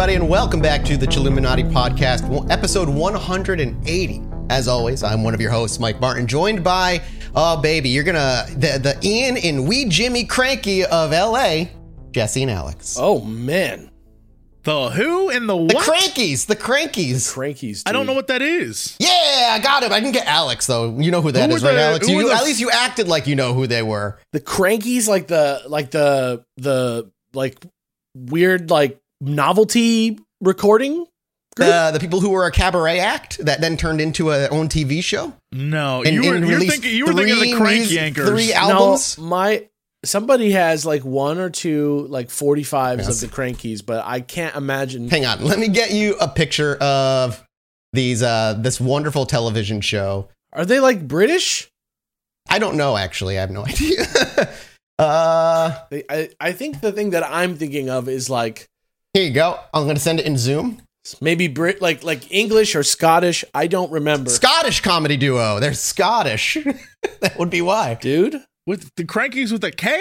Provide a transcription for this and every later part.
Everybody, and welcome back to the Chilluminati Podcast, episode 180. As always, I'm one of your hosts, Mike Martin, joined by, oh baby, you're gonna the the Ian and Wee Jimmy Krankie of LA, Jesse and Alex. Oh man, The who and the the what? Krankies, the Krankies. krankies! I don't know what that is. Yeah, I got him. I didn't get Alex though. You know who that Who is, right, the- Alex? You, the at least you acted like you know who they were. the krankies like the like the the like weird like novelty recording. The the people who were a cabaret act that then turned into a own TV show. No, And- you were and you're thinking you were thinking of the three Crank mus- Yankers. three albums. No, my somebody has like one or two like 45s Yes. of the krankies, but I can't imagine. Hang on, let me get you a picture of these uh this wonderful television show. Are they like British? I don't know actually. I have no idea. uh They, I I think the thing that I'm thinking of is like here you go. I'm going to send it in Zoom. maybe Brit like like English or Scottish. I don't remember, Scottish comedy duo. They're Scottish. that would be why. dude. with the Krankies with a K.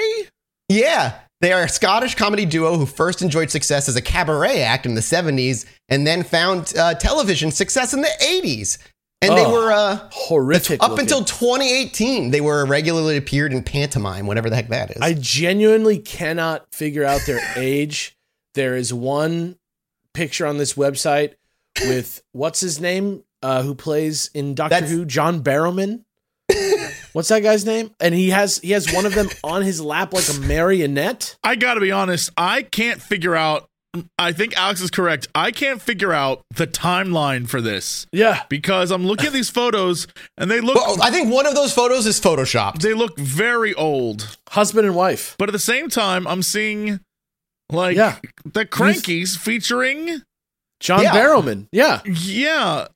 Yeah. They are a Scottish comedy duo who first enjoyed success as a cabaret act in the 70s and then found uh, television success in the 80s. And they Oh. were uh Horrific. up looking. until 2018 they were regularly appeared in pantomime, whatever the heck that is. I genuinely cannot figure out their age. There is one picture on this website with what's his name, uh, who plays in Doctor That's- Who, John Barrowman. What's that guy's name? And he has he has one of them on his lap like a marionette. I got to be honest. I can't figure out. I think Alex is correct. I can't figure out the timeline for this Yeah, because I'm looking at these photos and they look Well, I think one of those photos is photoshopped. they look very old. husband and wife. But at the same time, I'm seeing like Yeah. the Krankies featuring John Yeah. Barrowman. Yeah, yeah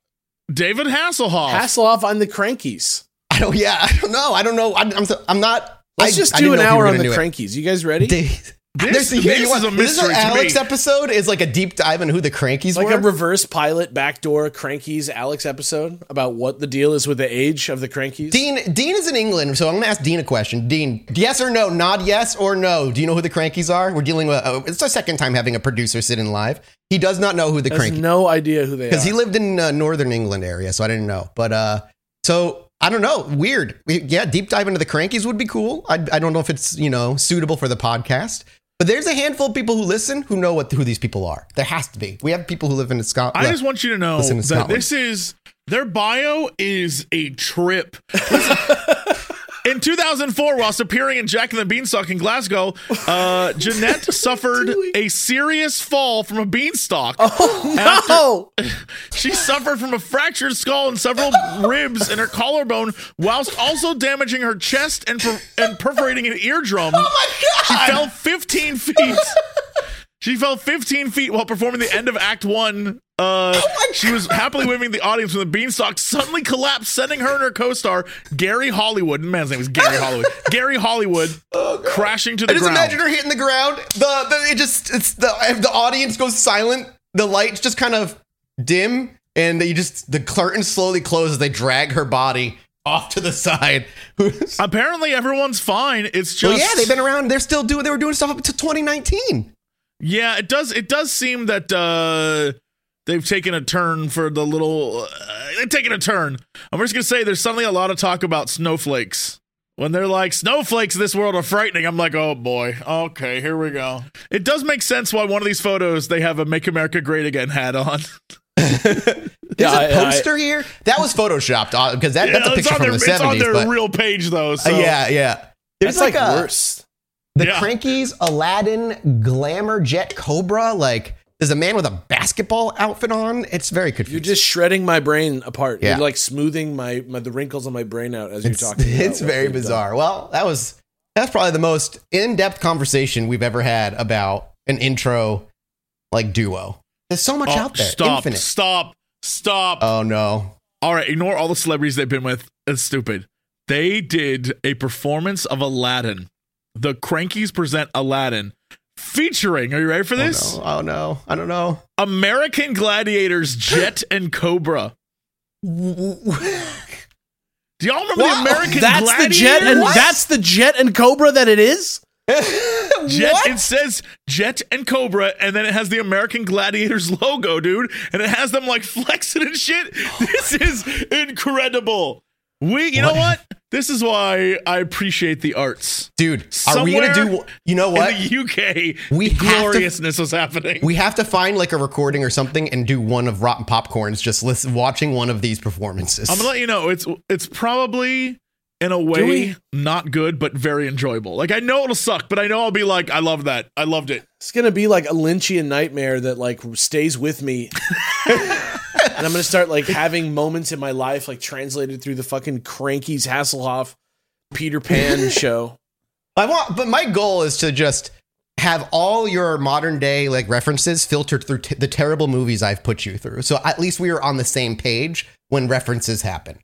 David Hasselhoff. Hasselhoff on the Krankies. I don't. Yeah, I don't know. I don't know. I'm. I'm, I'm not. Let's I- just I do an know if you were hour on the do it. Krankies. You guys ready? This- There's- this is are. a This is mystery to Alex me. episode is like a deep dive in who the Krankies like were. a reverse pilot backdoor Krankies Alex episode about what the deal is with the age of the Krankies. Dean. Dean is in England, so I'm going to ask Dean a question. Dean, yes or no? Nod yes or no. Do you know who the Krankies are? We're dealing with. Uh, it's our second time having a producer sit in live. He does not know who the has Krankies no idea who they are. because he lived in uh, northern England area, so I didn't know. But uh, so I don't know. Weird. Yeah, deep dive into the Crankies would be cool. I, I don't know if it's you know suitable for the podcast. But there's a handful of people who listen who know what who these people are. There has to be. We have people who live in Scotland. I just want you to know that Scotland. this is their bio is a trip. In 2004, whilst appearing in Jack and the Beanstalk in Glasgow, uh, Jeanette suffered a serious fall from a beanstalk. Oh no! She suffered from a fractured skull and several ribs in her collarbone, whilst also damaging her chest and, per- and perforating an eardrum. oh my God! She fell 15 feet. She fell 15 feet while performing the end of Act One. Uh, she was happily waving the audience when the beanstalk suddenly collapsed, sending her and her co-star Gary Hollywood. The Man's name was Gary Hollywood. Gary Hollywood crashing to I the just ground. imagine her hitting the ground. The, the it just it's the the audience goes silent. The lights just kind of dim, and you just the curtain slowly closes. They drag her body off to the side. Apparently, everyone's fine. It's just well, yeah, they've been around. They're still doing. They were doing stuff up to 2019. Yeah, it does. It does seem that uh, they've taken a turn for the little. Uh, they've taken a turn. I'm just gonna say there's suddenly a lot of talk about snowflakes. When they're like snowflakes in this world are frightening, I'm like, oh boy, okay, here we go. It does make sense why one of these photos they have a "Make America Great Again" hat on. There's Yeah, I- a I- poster here that was photoshopped because that, that's a picture on from their, the it's on their but, real page though. So uh, yeah, yeah. There's That's like, a, worse. The Yeah. Krankies, Aladdin, Glamour, Jet Cobra. Like, there's a man with a basketball outfit on. It's very confusing. You're just shredding my brain apart. Yeah. You're like smoothing my, my the wrinkles on my brain out as you're it's, talking. it's what very we've done. bizarre. Well, that was that's probably the most in-depth conversation we've ever had about an intro like duo. There's so much Oh, out there. Stop! Infinite. Stop! Stop! Oh no. All right, ignore all the celebrities they've been with. It's stupid. They did a performance of Aladdin. The Krankies present Aladdin, featuring. Are you ready for oh, this? Oh no. Oh no. I don't know. American Gladiators, Jet and Cobra. Do y'all remember Wow, the American That's Gladiators? the jet, and What? that's the jet and cobra that it is. Jet, what? it says Jet and Cobra, and then it has the American Gladiators logo, dude, and it has them like flexing and shit. This is incredible. We, you know What? what? This is why I appreciate the arts. Dude, are we gonna do? You know what? In the UK, We have to- gloriousness was happening. We have to find like a recording or something and do one of Rotten Popcorns. Just listen, watching one of these performances. I'm gonna let you know it's it's probably in a way not good, but very enjoyable. Like I know it'll suck, but I know I'll be like, I love that. I loved it. It's gonna be like a Lynchian nightmare that like stays with me. and I'm gonna start like having moments in my life like translated through the fucking Krankie's Hasselhoff Peter Pan show. I want, but my goal is to just have all your modern day like references filtered through t- the terrible movies I've put you through. So at least we are on the same page when references happen.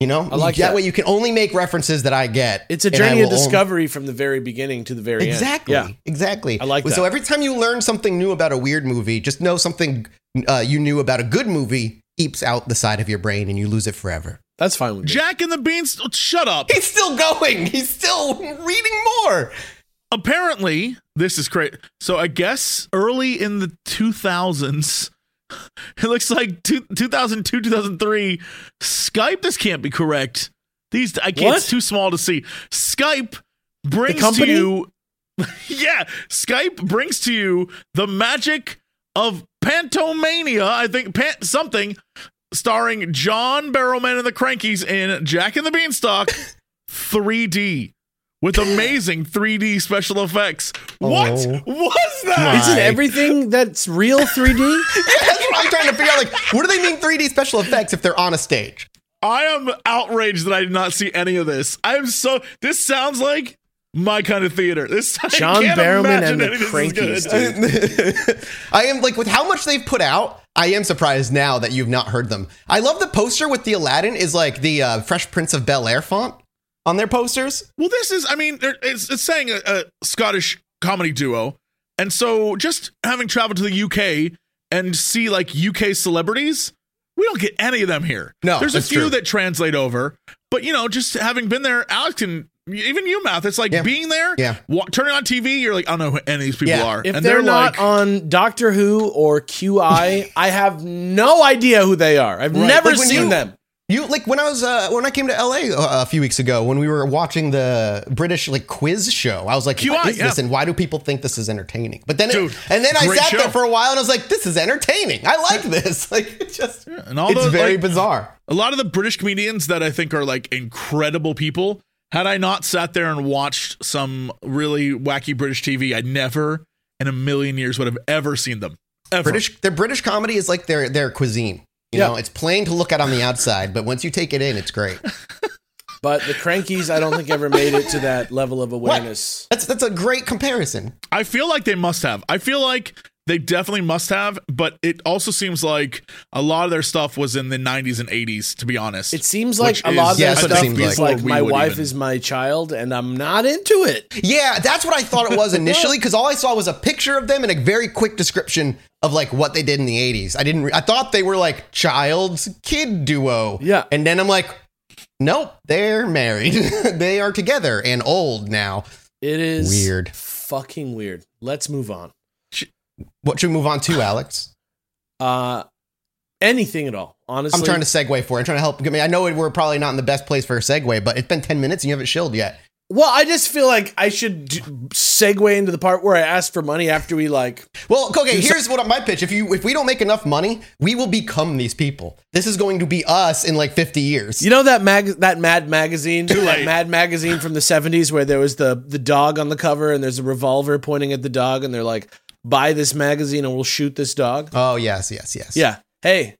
You know, I like that, that. way you can only make references that I get. It's a journey of will only- discovery from the very beginning to the very Exactly. end. Yeah. Exactly. I like So that. every time you learn something new about a weird movie, just know something uh, you knew about a good movie eeps out the side of your brain and you lose it forever. That's fine with me. Jack and the Beans. Shut up. He's still going. He's still reading more. apparently this is great so i guess early in the 2000s it looks like two, 2002 2003 skype this can't be correct these i can't What? it's too small to see skype brings to you yeah skype brings to you the magic of pantomania i think pan, something starring john barrowman and the krankies in jack and the beanstalk 3d with amazing 3D special effects. What Oh. was that? My- Isn't everything that's real 3D? That's what I'm trying to figure out. Like, what do they mean 3D special effects if they're on a stage? I am outraged that I did not see any of this. I am so. This sounds like my kind of theater. This I John can't Barrowman and the any Krankies, dude. I am like with how much they've put out. I am surprised now that you've not heard them. I love the poster with the Aladdin is like the uh, Fresh Prince of Bel Air font on their posters. Well, this is. I mean, it's it's saying a, a Scottish comedy duo, and so just having traveled to the UK and see like UK celebrities, we don't get any of them here. No, there's a few true. that translate over, but you know, just having been there, Alex and even you, Mouth. It's like Yeah. being there. Yeah. wa- turning on TV, you're like, I don't know who any of these people Yeah. are, If and they're, not like, on Doctor Who or QI, I have no idea who they are. I've Right. never Like seen you- them. You like when I was uh, when I came to LA a, a few weeks ago when we were watching the British like quiz show. I was like, QI, what is this yeah. and why do people think this is entertaining? But then it- and then I sat show. there for a while and I was like, this is entertaining. I like this. Like it's just and all it's those, very like, bizarre. a lot of the British comedians that I think are like incredible people. Had I not sat there and watched some really wacky British TV, I never in a million years would have ever seen them. Ever. British their British comedy is like their their cuisine. You Yeah. know, it's plain to look at on the outside, but once you take it in, it's great. But the Krankies, I don't think ever made it to that level of awareness. That's that's a great comparison. I feel like they must have. I feel like they definitely must have, but it also seems like a lot of their stuff was in the 90s and 80s, to be honest. It seems like Which a lot of is- Yeah, their that's what it stuff seems is like. like my wife even- is my child, and I'm not into it. Yeah, that's what I thought it was initially because all I saw was a picture of them and a very quick description of like what they did in the 80s. I didn't re- I thought they were like child's kid duo. Yeah. And then I'm like, nope, they're married. they are together and old now. It is Weird. fucking weird. Let's move on. What should we move on to, Alex? Uh, anything at all, honestly. I'm trying to segue for it. I'm trying to help. I mean, I know we're probably not in the best place for a segue, but it's been 10 minutes and you haven't shilled yet. Well, I just feel like I should d- segue into the part where I ask for money after we like. Well, okay, here's what my pitch. If you if we don't make enough money, we will become these people. This is going to be us in like 50 years. You know that mag that Mad magazine, that late. Mad magazine from the seventies, where there was the the dog on the cover and there's a revolver pointing at the dog, and they're like, "Buy this magazine and we'll shoot this dog." oh, yes, yes, yes. Yeah. Hey,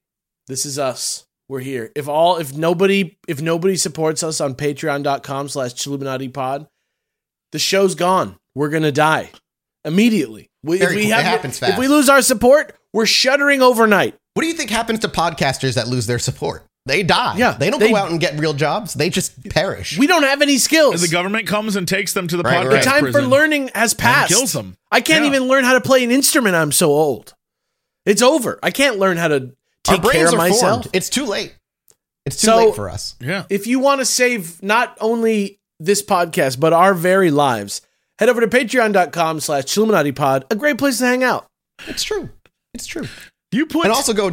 this is us. We're here. If all if nobody if nobody supports us on patreon.com slash Chilluminati pod, the show's gone. We're gonna die. Immediately. We, if Very we cool. It have happens if we lose our support, we're shuttering overnight. What do you think happens to podcasters that lose their support? They die. Yeah, They don't they- go out and get real jobs. They just perish. We don't have any And skills. the government comes and takes them to the Right, podcast right. the time prison for learning has passed. kills them. I can't Yeah. even learn how to play an instrument. I'm so old. It's over. I can't learn how to take care of myself. formed. It's too late. It's too So- late for us. Yeah. If you want to save not only this podcast, but our very lives, head over to patreon.com slash Chilluminati pod. A great place to hang out. It's true. It's true. You put And also go.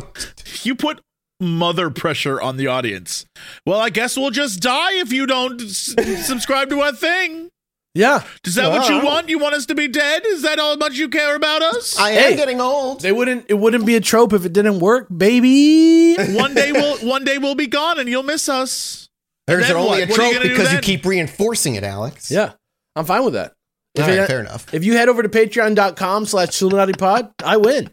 you put mother pressure on the audience. Well, I guess we'll just die if you don't s- subscribe to our thing. Yeah. Is that what you want? You want us to be dead? Is that how much you care about us? I Hey. am getting old. They wouldn't it wouldn't be a trope if it didn't work, baby. one day we'll one day we'll be gone and you'll miss us. There's then only what? a What are you trope because you keep reinforcing it, Alex. yeah. I'm fine with that. If, All right, it- fair enough. if you head over to patreon.com slash Chilluminati pod, I win.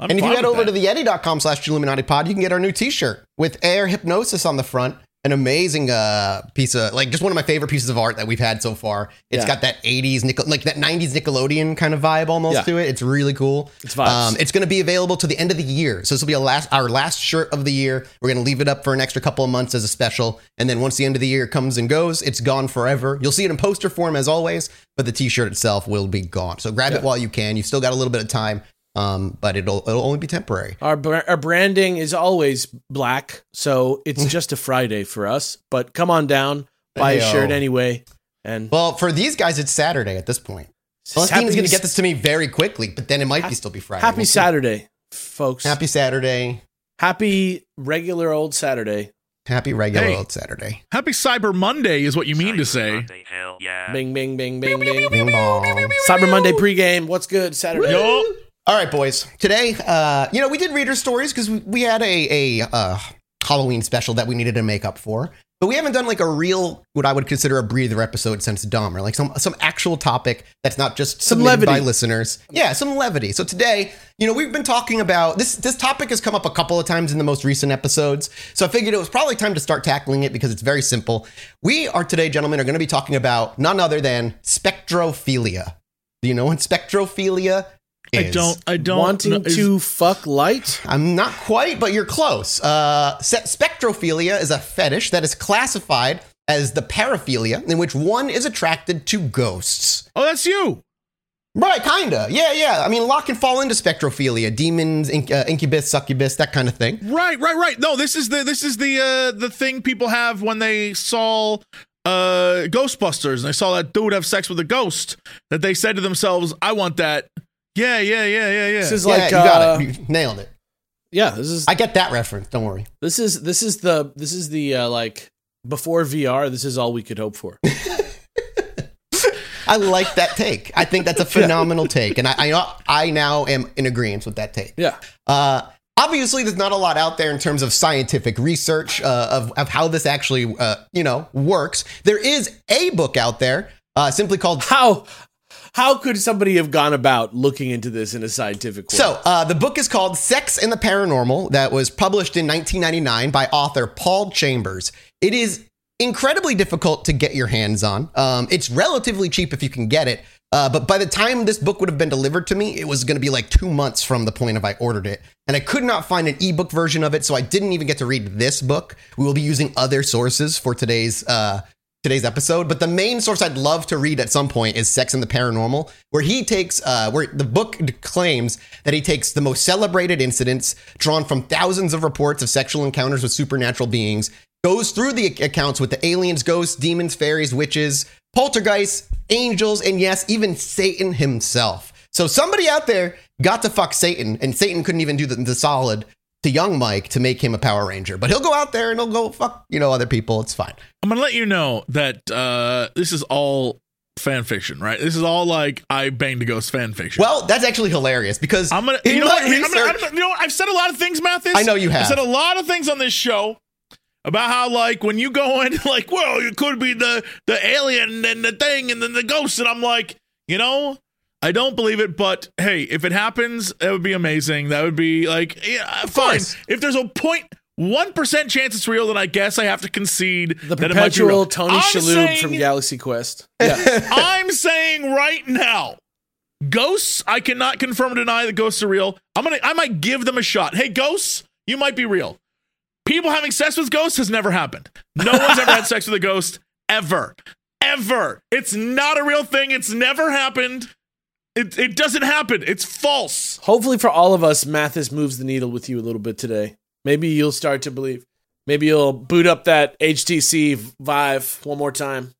I'm And if you head over that. to the Yetee.com slash Chilluminati pod, you can get our new t-shirt with air hypnosis on the front. An amazing uh, piece of like just one of my favorite pieces of art that we've had so far. It's Yeah. got that 80s Nickel like that 90s Nickelodeon kind of vibe almost Yeah. to it. It's really cool. It's vibes. it's going to be available to the end of the year. So this will be a last our last shirt of the year. We're going to leave it up for an extra couple of months as a special, and then once the end of the year comes and goes, it's gone forever. You'll see it in poster form as always, but the t-shirt itself will be gone. So grab Yeah. it while you can. You've still got a little bit of time. Um, but it'll it'll only be temporary. Our, br- our branding is always black, so it's just a Friday for us. But come on down, buy a shirt anyway. And Well, for these guys, it's Saturday at this point. Unless happy, going to get this to me very quickly, but then it might be still be Friday. happy We'll see. Saturday, folks. Happy Saturday. happy regular old Saturday. Happy regular Hey. old Saturday. Happy Cyber Monday is what you mean to say. Hell yeah. Bing, bing, bing, bing, bing. Bing bong. Cyber Monday pregame. What's good? Saturday. Yo, All right, boys. Today, uh, you know, we did reader stories because we, we had a, a uh, Halloween special that we needed to make up for. But we haven't done like a real, what I would consider a breather episode since Dahmer, like some some actual topic that's not just Some submitted by listeners. Yeah, some levity. So today, you know, we've been talking about this. This topic has come up a couple of times in the most recent episodes. So I figured it was probably time to start tackling it because it's very simple. We are today, gentlemen, are going to be talking about none other than spectrophilia. Do you know what spectrophilia is? I don't. I don't. Wanting know- is- to fuck light? I'm not quite, but you're close. Uh, spectrophilia is a fetish that is classified as the paraphilia in which one is attracted to ghosts. Oh, that's you. Right, kinda. Yeah, yeah. I mean, a lot can fall into spectrophilia: demons, inc- uh, incubus, succubus, that kind of thing. Right, right, right. No, this is the this is the uh the thing people have when they saw uh Ghostbusters and they saw that dude have sex with a ghost that they said to themselves, "I want that." Yeah, yeah, yeah, yeah, yeah. This is yeah, like you got uh, it. You nailed it. yeah. This is I get that reference. Don't worry. this is this is the this is the uh, like before VR. This is all we could hope for. I like that take. I think that's a phenomenal take, and I, I I now am in agreement with that take. Yeah. Uh, obviously, there's not a lot out there in terms of scientific research uh, of, of how this actually, uh, you know, works. There is a book out there uh, simply called. How how could somebody have gone about looking into this in a scientific way? So, uh, the book is called Sex and the Paranormal, that was published in 1999 by author Paul Chambers. It is incredibly difficult to get your hands on. Um, it's relatively cheap if you can get it. Uh, but by the time this book would have been delivered to me, it was going to be like two months from the point of I ordered it. And I could not find an ebook version of it, so I didn't even get to read this book. We will be using other sources for today's uh, today's episode. But the main source I'd love to read at some point is Sex and the Paranormal, where he takes, uh, where the book claims that he takes the most celebrated incidents drawn from thousands of reports of sexual encounters with supernatural beings, goes through the accounts with the aliens, ghosts, demons, fairies, witches, poltergeists, angels, and yes, even Satan himself. So somebody out there got to fuck Satan, and Satan couldn't even do the, the solid to young Mike to make him a Power Ranger. But he'll go out there and he'll go fuck, you know, other people. It's fine. I'm gonna let you know that uh, this is all fan fiction, right? This is all like I banged a ghost fan fiction. Well, that's actually hilarious because I'm gonna, you know, what, I'm gonna, I'm gonna, you know, what? I've said a lot of things, Mathis. I know you have. I've said a lot of things on this show about how, like, when you go in, like, well, it could be the the alien and the thing, and then the ghost, and I'm like, you know, I don't believe it, but hey, if it happens, that would be amazing. That would be like, yeah, fine. course. If there's a point. One percent chance it's real, then I guess I have to concede The that it might be real. perpetual Tony I'm Shalhoub saying- from Galaxy Quest. Yeah. I'm saying right now, ghosts. I cannot confirm or deny that ghosts are real. I'm gonna. I might give them a shot. Hey, ghosts, you might be real. People having sex with ghosts has never happened. No one's ever had sex with a ghost ever, ever. It's not a real thing. It's never happened. It it doesn't happen. It's false. Hopefully for all of us, Mathis moves the needle with you a little bit today. Maybe you'll start to believe. Maybe you'll boot up that HTC Vive one more time.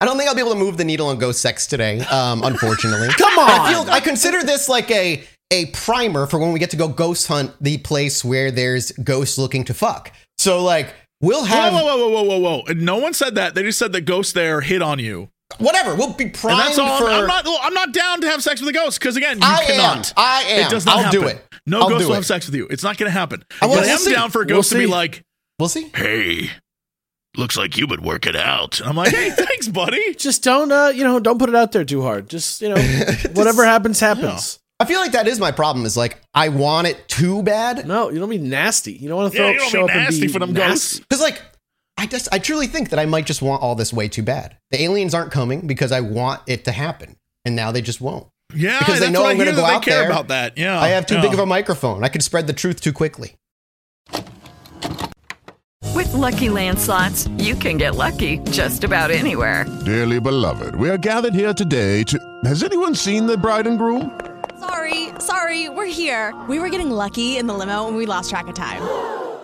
I don't think I'll be able to move the needle on ghost sex today, um, unfortunately. Come on! I feel I consider this like a a primer for when we get to go ghost hunt the place where there's ghosts looking to fuck. So like we'll have whoa, whoa, whoa, whoa, whoa, whoa! And no one said that. They just said the ghost there hit on you, whatever. We'll be and that's all. for. I'm, I'm not. I'm not down to have sex with a ghost because again, you I Am, I am. It does not I'll happen. do it. No I'll ghost will it. have sex with you. It's not going to happen. I will- but I we'll am see. down for a We'll ghost to be like, We'll see. "Hey, looks like you've been working out." And I'm like, "Hey, thanks, buddy." Just don't, uh, you know, don't put it out there too hard. Just, you know, whatever happens, happens. I feel like that is my problem. Is like I want it too bad No, you don't be nasty. You don't want to Yeah, throw you don't show be up and be nasty be for them nasty. ghosts. because like I just I truly think that I might just want all this way too bad. The aliens aren't coming because I want it to happen, and now they just won't. Yeah, Because they know I I'm gonna go out they care there. about that. Yeah, I have too yeah. big of a microphone. I could spread the truth too quickly. With Lucky Land slots, you can get lucky just about anywhere. Dearly beloved, we are gathered here today to. Has anyone seen the bride and groom? Sorry, sorry, we're here. We were getting lucky in the limo and we lost track of time.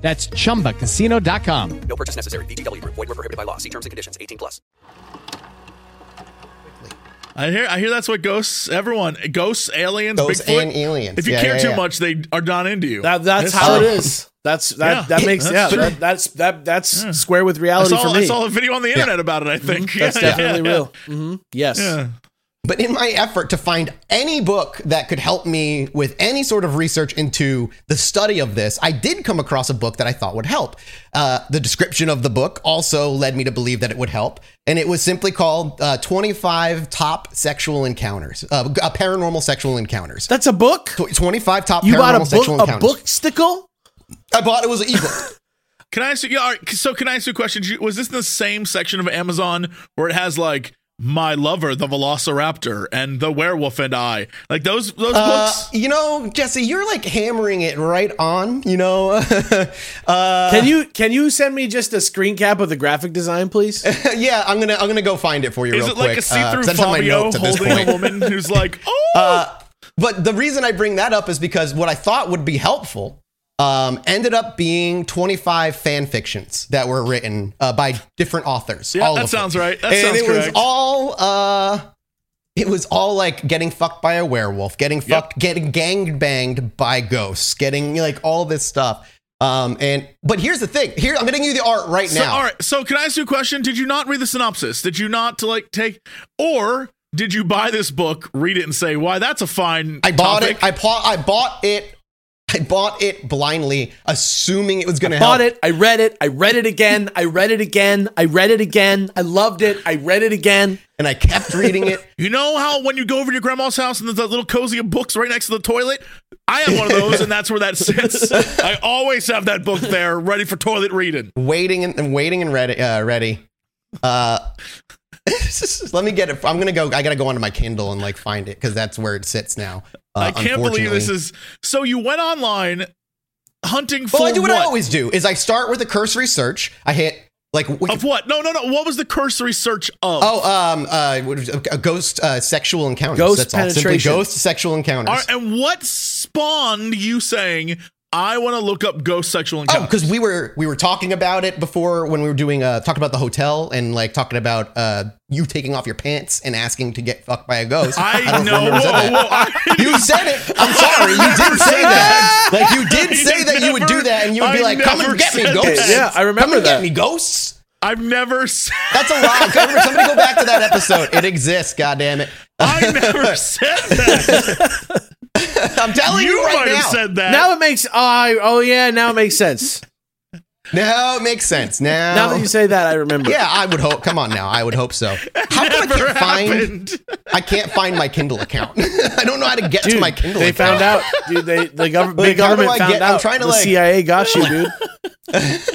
That's chumbacasino.com. No purchase necessary. VGW Group. Void were prohibited by law. See terms and conditions. 18 plus. I hear. I hear that's what ghosts. Everyone, ghosts, aliens, Ghosts Bigfoot. and aliens. If you Yeah, care yeah, too yeah. much, they are not into you. That, that's Yes. how it is. That's that. Yeah. that makes That's yeah. true. That, that's that. That's Yeah. square with I reality saw, for I me. saw a video on the internet about it. I think That's Yeah, yeah, definitely yeah. real. hmm Yes. Yeah. But in my effort to find any book that could help me with any sort of research into the study of this, I did come across a book that I thought would help. Uh, the description of the book also led me to believe that it would help. And it was simply called uh, 25 Top Sexual Encounters, uh, uh, Paranormal Sexual Encounters. That's a book. Tw- 25 Top You Paranormal bought a Sexual book. A Encounters. book stickle. I bought it was an ebook. Can I ask you? Yeah, all right, so can I ask you a question? Was this in the same section of Amazon where it has like my lover, the Velociraptor, and the werewolf and I? Like those those Uh, books. you know, Jesse, you're like hammering it right on. You know, uh, Can you can you send me just a screen cap of the graphic design, please? yeah, I'm gonna I'm gonna go find it for you Is real it like quick. a see-through uh, 'cause I just have my Fabio notes at this holding a woman who's like, oh, Uh, but the reason I bring that up is because what I thought would be helpful um, ended up being 25 fan fictions that were written uh, by different authors. Yeah, all that of them. sounds right. That and sounds it was all uh, it was all like getting fucked by a werewolf, getting fucked, getting gang banged by ghosts, getting like all this stuff. Um, and but here's the thing. Here I'm getting you the art right so, now. all right. So can I ask you a question? Did you not read the synopsis? Did you not like take, or did you buy this book, read it, and say, "Why, that's a fine." I bought topic. it. I bought. I bought it I bought it blindly, assuming it was going to Bought help. it. I read it. I read it again. I read it again. I read it again. I loved it. I read it again. And I kept reading it. You know how when you go over to your grandma's house and there's that little cozy of books right next to the toilet? I have one of those, and that's where that sits. I always have that book there, ready for toilet reading. waiting and, and waiting and ready. Uh, ready. Uh, let me get it. I'm gonna go. I gotta go onto my Kindle and like find it because that's where it sits now. Uh, I can't believe this is. So you went online hunting for Well, I do what, I always do. Is I start with a cursory search. I hit like Wiki- Of what? No, no, no. What was the cursory search of? oh um uh what is it? a ghost uh, sexual encounters. Ghost that's all. Simply penetration. ghost sexual encounters. All right, and what spawned you saying I want to look up ghost sexual Oh, because we were we were talking about it before when we were doing uh talking about the hotel and like talking about uh you taking off your pants and asking to get fucked by a ghost. I don't know. remember who said Whoa, that. whoa, I- You said it. I'm sorry. You did say that. Like you did say that you would do that, and you would be I like, "Come and get me, ghosts." that. Yeah, I remember Come and that. get me, ghosts. I've never said. That's a lie. Somebody go back to that episode. It exists. God damn it. I never said that. I'm telling you, you right might now. have said that. Now it makes. Oh, I, oh yeah. Now it makes sense. No, it makes sense. Now, Now that you say that, I remember. yeah, I would hope. Come on now, I would hope so. How come I can't find? I can't find my Kindle account. I don't know how to get Dude, to my Kindle. they account. found out, dude. They the government, Like, big government I found get- I'm out. trying to, the like- CIA got you, dude.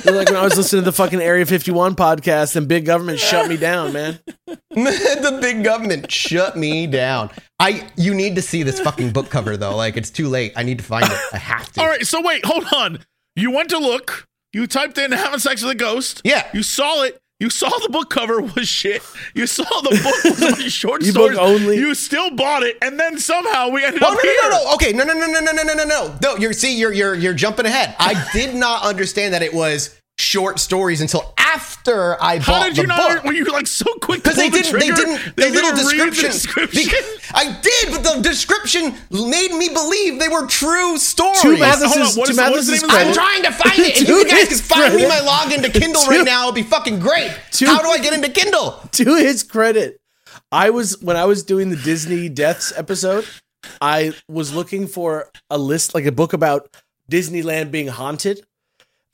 They're like when I was listening to the fucking Area 51 podcast, and big government shut me down, man. the big government shut me down. I you need to see this fucking book cover though. Like it's too late. I need to find it. I have to. All right, so wait, hold on. You went to look. You typed in having sex with a ghost. Yeah. You saw it. You saw the book cover was shit. You saw the book was a bunch of short Ebook stories. only. You still bought it, and then somehow we ended Oh up no, here. no, no, no. Okay, no, no, no, no, no, no, no, no, no. No, you're see, you're you're you're jumping ahead. I did not understand that it was short stories until after I How bought did the you not? Were you like so quick? Because they the didn't, they didn't, They the little didn't read description. the description. Because- I did, but the description made me believe they were true stories. To Hold on, Mathis's, what to is- what is the Mathis's name I'm trying to find it. If you guys can find me my login to Kindle To- right now, it'll be fucking great. To- How do I get into Kindle? to his credit, I was when I was doing the Disney deaths episode, I was looking for a list like a book about Disneyland being haunted.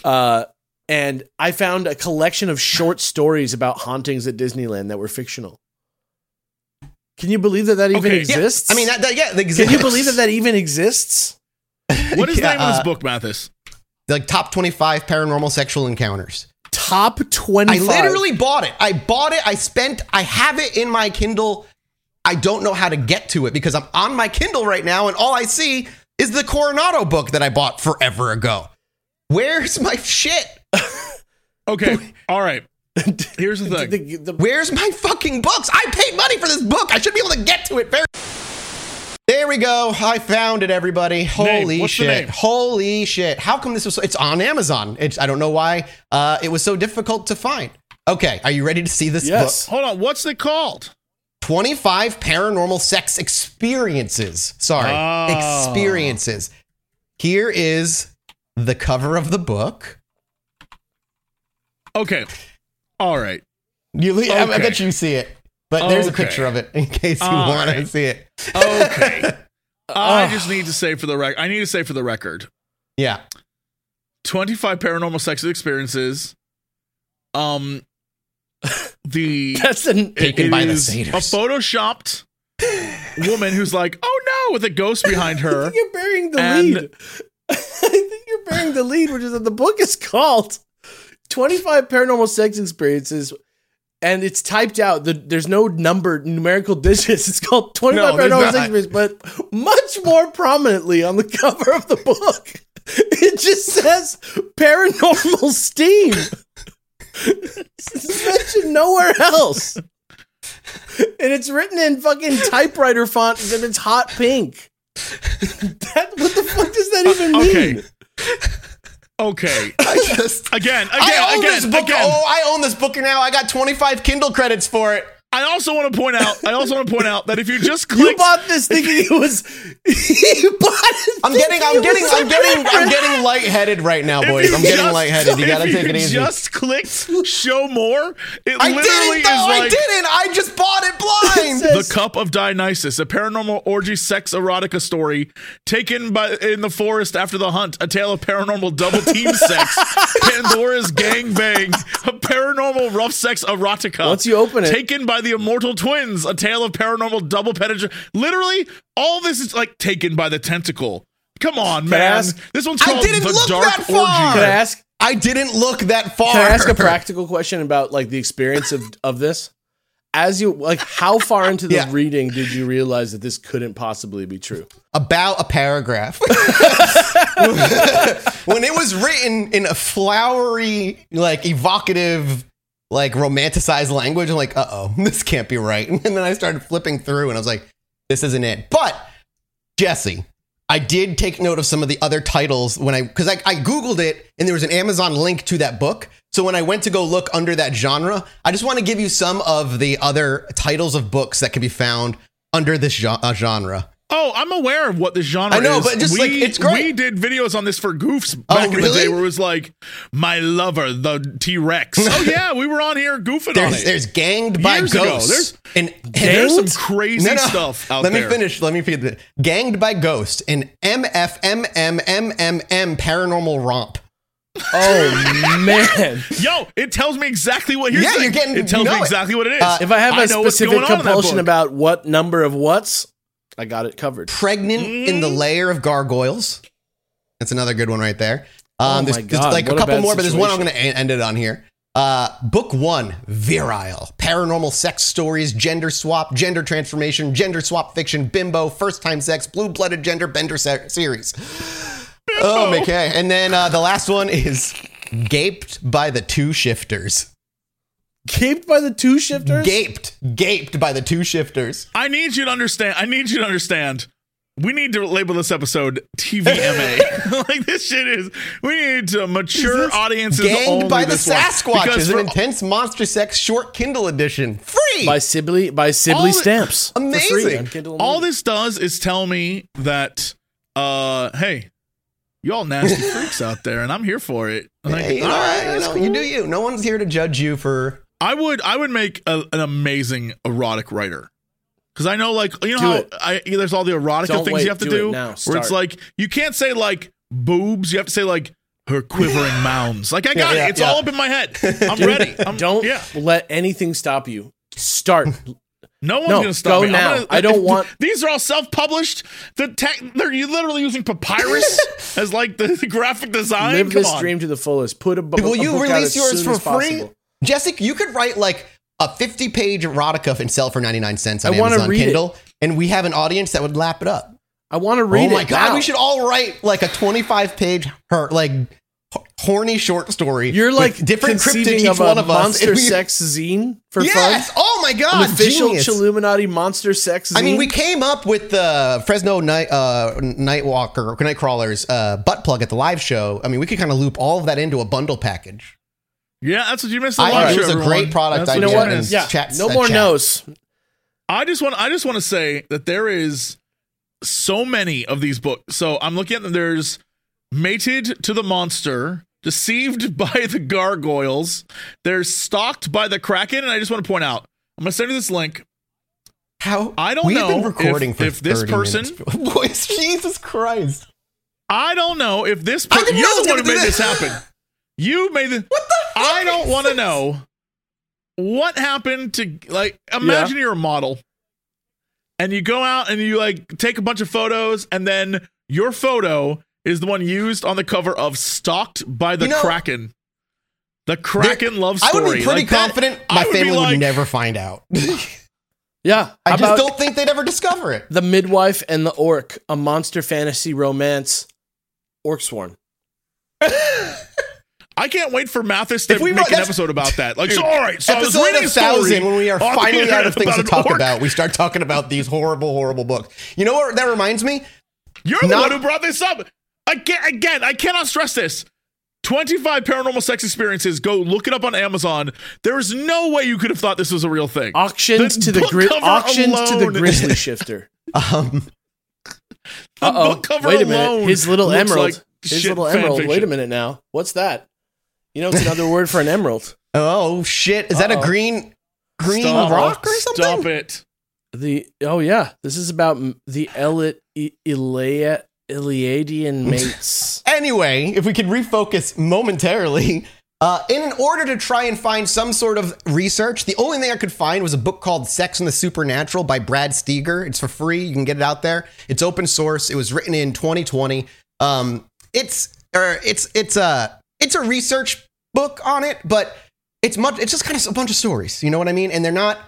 Uh and I found a collection of short stories about hauntings at Disneyland that were fictional. Can you believe that that even Okay. Yeah, exists? I mean, that, that yeah, can you believe that that even exists? What is the Yeah, name of this uh, book, Mathis? like top 25 paranormal sexual encounters. Top twenty. I literally bought it. I bought it. I spent. I have it in my Kindle. I don't know how to get to it because I'm on my Kindle right now, and all I see is the Coronado book that I bought forever ago. Where's my shit? Okay, all right. Here's the thing. The- the- Where's my fucking books? I paid money for this book. I should be able to get to it very. There we go. I found it, everybody. Holy the shit. Holy shit. How come this was so, it's on Amazon? It's I don't know why uh, it was so difficult to find. Okay, are you ready to see this book? Yes. book? Hold on. What's it called? 25 paranormal sex experiences. Sorry, Oh. experiences. Here is the cover of the book. Okay. All right. You, I- I, bet you see it, but there's a picture of it in case you All want to see it. Okay. I just need to say for the record. I need to say for the record. Yeah. 25 paranormal sex experiences. Um, the That's an Taken by the is a photoshopped woman who's like, "Oh no," with a ghost behind I her. think you're burying the And- lead. I think you're burying the lead, which is that the book is called 25 Paranormal Sex Experiences. And it's typed out. The, there's no numbered numerical digits. It's called 25 No, Paranormal. Sex Experiences, but much more prominently on the cover of the book, it just says paranormal steam. it's mentioned nowhere else. And it's written in fucking typewriter font and it's hot pink. That, what the fuck does that even uh, mean? okay. Okay. I just Again, again, I own again, this book. again. Oh, I own this book now. I got 25 Kindle credits for it. I also want to point out. I also want to point out that if you just You click, bought this thinking it was. you bought it. I'm getting, I'm getting, I'm getting, I'm getting lightheaded right now, boys. I'm getting just- lightheaded. You gotta if take it you easy. Just clicked show more. It I literally didn't, is though. I didn't. I just bought it blind. the Cup of Dionysus, a paranormal orgy sex erotica story taken by in the forest after the hunt, a tale of paranormal double team sex, Pandora's gang bang, a paranormal rough sex erotica. Once you open it- taken by the immortal twins, a tale of paranormal double penetration. Literally, all this is like taken by the tentacle. Come on, I man. ask- this one's I called didn't the look Dark that far. Orgy. Can I ask? I didn't look that far. Can I ask a practical question about like the experience of of this? As you like, how far into the Yeah. reading did you realize that this couldn't possibly be true? about a paragraph. when it was written in a flowery, like evocative, like romanticized language, I'm like, uh oh, this can't be right. And then I started flipping through and I was like, this isn't it. But Jesse, I did take note of some of the other titles when I, because I, I Googled it and there was an Amazon link to that book. So when I went to go look under that genre, I just want to give you some of the other titles of books that can be found under this uh, genre. Oh, I'm aware of what the genre is. I know, is. but just, we, like, it's great. We did videos on this for goofs Oh, back in the day where it was like, my lover, the T Rex. oh, yeah, we were on here goofing on There's, it. there's ganged by Years ago. ghosts. There's- and, There's some Ganged? crazy stuff out Let there. Let me finish. Let me finish. it. Ganged by ghost. An MFMMMM paranormal romp. Oh man! Yo, it tells me exactly what you're Yeah, saying. you're getting- it tells you know me it. exactly what it is. Uh, If I have a specific going on in that compulsion about what number of what's, I got it covered. Pregnant in the Mm. layer of gargoyles. That's another good one right there. Um, Oh there's, my there's God, like a what a couple bad more, but there's one I'm going to end it on here. Uh, book one, virile, paranormal sex stories, gender swap, gender transformation, gender swap fiction, bimbo, first time sex, blue blooded gender bender se- series. Oh, okay. And then uh, the last one is gaped by the two shifters. Gaped by the two shifters. Gaped, gaped by the two shifters. I need you to understand. I need you to understand. We need to label this episode TVMA. like this shit is. We need to mature audiences. Ganged by the this one. Sasquatch is an intense monster sex short Kindle edition. Free. by Sibley by All Sibley the- stamps. for free Amazing. on all this does is tell me that, uh, hey, you all nasty freaks out there, and I'm here for it. Like, Hey, you, know, all right, you, know, cool. you do you. No one's here to judge you for. I would I would make a, an amazing erotic writer. Cause I know, like you know Do how it. I, there's all the erotica Don't things wait, you have to do it do, now. where it's like you can't say like boobs. You have to say like her quivering mounds. Like I got yeah, it. It's yeah. all up in my head. I'm ready. I'm, Don't Yeah. let anything stop you. Start. No one's No, gonna stop go me. I'm now. gonna- I don't if- want- These are all self-published. The tech, they're you literally using papyrus as like the, the graphic design. Live Come this on. dream to the fullest. Put a, bu- Will a you book out release as yours soon for as free? possible. Jessica, you could write like a 50 page erotica and sell for 99 cents on I Amazon read it. And we have an audience that would lap it up. I want to read oh my it. god, now. we should all write like a 25 page her like horny short story. You're like different cryptid conceiving each of a one of us. monster we- sex zine for Yes. fun. Oh my god, An official genius. Illuminati monster sex zine. I mean, we came up with the Fresno night uh, Nightwalker or Nightcrawlers uh, butt plug at the live show. I mean, we could kind of loop all of that into a bundle package. Yeah, that's what you missed. The I live think it show, was a everyone. great product That's idea. what you know what? Yeah, chat- no more chat. no's. I just want I just want to say that there is so many of these books. So I'm looking at them. There's mated to the monster, deceived by the gargoyles. There's stalked by the kraken, and I just want to point out. I'm gonna send you this link. How I don't We've know been recording if, for if this person. Boys, Jesus Christ! I don't know if this. I Per- didn't know you're the one who made this this. happen. You made the. What the? Fuck I don't want to know what happened to like. Imagine you're a model, and you go out and you like take a bunch of photos, and then your photo is the one used on the cover of "Stalked by the You know- Kraken." The Kraken love story. I would be pretty Like, confident I my would family like- would never find out. Yeah. I just don't think they'd ever discover it. The Midwife and the Orc, a monster fantasy romance. Orc Sworn. I can't wait for Mathis to If we make wrote- an episode about that. Like, Dude, so, all right, so I was Episode reading a a story thousand when we are finally out of things to talk orc. about. We start talking about these horrible, horrible books. You know what that reminds me? You're the Not- one who brought this up. Again, again, I cannot stress this. 25 paranormal sex experiences. Go look it up on Amazon. There is no way you could have thought this was a real thing. Auctions The to the book gri- cover auctions to the grizzly shifter. Um, The Uh oh. book cover Wait a minute. alone His little emerald. like His little fan emerald. Wait a minute now. What's that? You know, it's another word for an emerald. oh shit! Is that a Uh-oh. green green Stop. rock or something? Stop it. The oh yeah, this is about the Eli- I- Ilea Iliadian mates. Anyway, if we could refocus momentarily, uh, in an order to try and find some sort of research, the only thing I could find was a book called Sex and the Supernatural by Brad Steiger. It's for free. You can get it out there. It's open source. It was written in 2020. Um, it's or it's it's a it's a research book on it, but it's much. It's just kind of a bunch of stories. You know what I mean? And they're not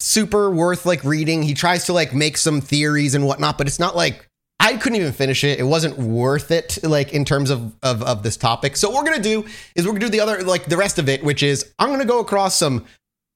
super worth like reading. He tries to like make some theories and whatnot, but it's not like I couldn't even finish it. It wasn't worth it, like in terms of, of of this topic. So what we're gonna do is we're gonna do the other like the rest of it, which is I'm gonna go across some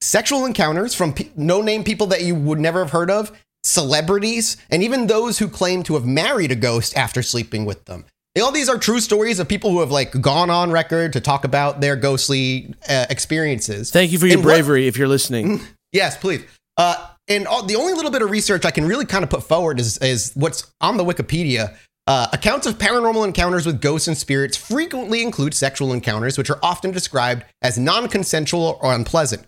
sexual encounters from pe- no name people that you would never have heard of, celebrities, and even those who claim to have married a ghost after sleeping with them. All these are true stories of people who have like gone on record to talk about their ghostly uh, experiences. Thank you for your And what- bravery. if you're listening, Yes, please. Uh, and all, the only little bit of research I can really kind of put forward is, is what's on the Wikipedia. Uh, accounts of paranormal encounters with ghosts and spirits frequently include sexual encounters, which are often described as non consensual or unpleasant.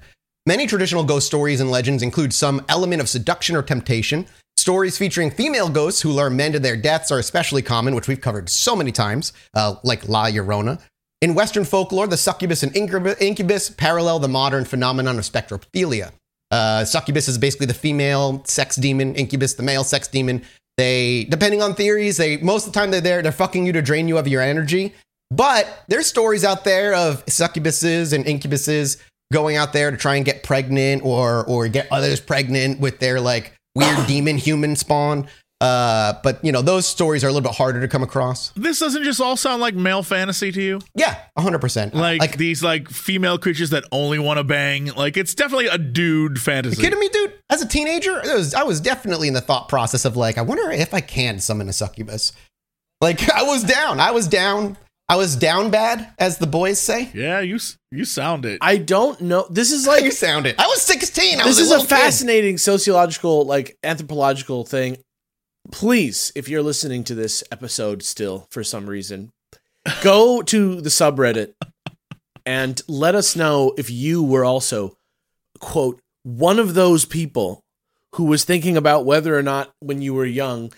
Many traditional ghost stories and legends include some element of seduction or temptation. Stories featuring female ghosts who lure men to their deaths are especially common, which we've covered so many times, uh, like La Llorona. In Western folklore, the succubus and incubus parallel the modern phenomenon of spectrophilia. Uh, succubus is basically the female sex demon, incubus the male sex demon. They, depending on theories, they most of the time they're there, they're fucking you to drain you of your energy. But there's stories out there of succubuses and incubuses going out there to try and get pregnant or or get others pregnant with their like weird demon human spawn. Uh, but you know those stories are a little bit harder to come across. This doesn't just all sound like male fantasy to you? Yeah, hundred percent. Like, like, these like female creatures that only want to bang. Like it's definitely a dude fantasy. You kidding me, dude? As a teenager, it was, I was definitely in the thought process of like, I wonder if I can summon a succubus. Like, I was down. I was down. I was down bad, as the boys say. Yeah, you s- you sound it. I don't know. This is like you sound it. I was 16. I this was is a, a, little kid. fascinating sociological, like anthropological thing. Please, if you're listening to this episode still for some reason, go to the subreddit and let us know if you were also, quote, one of those people who was thinking about whether or not when you were young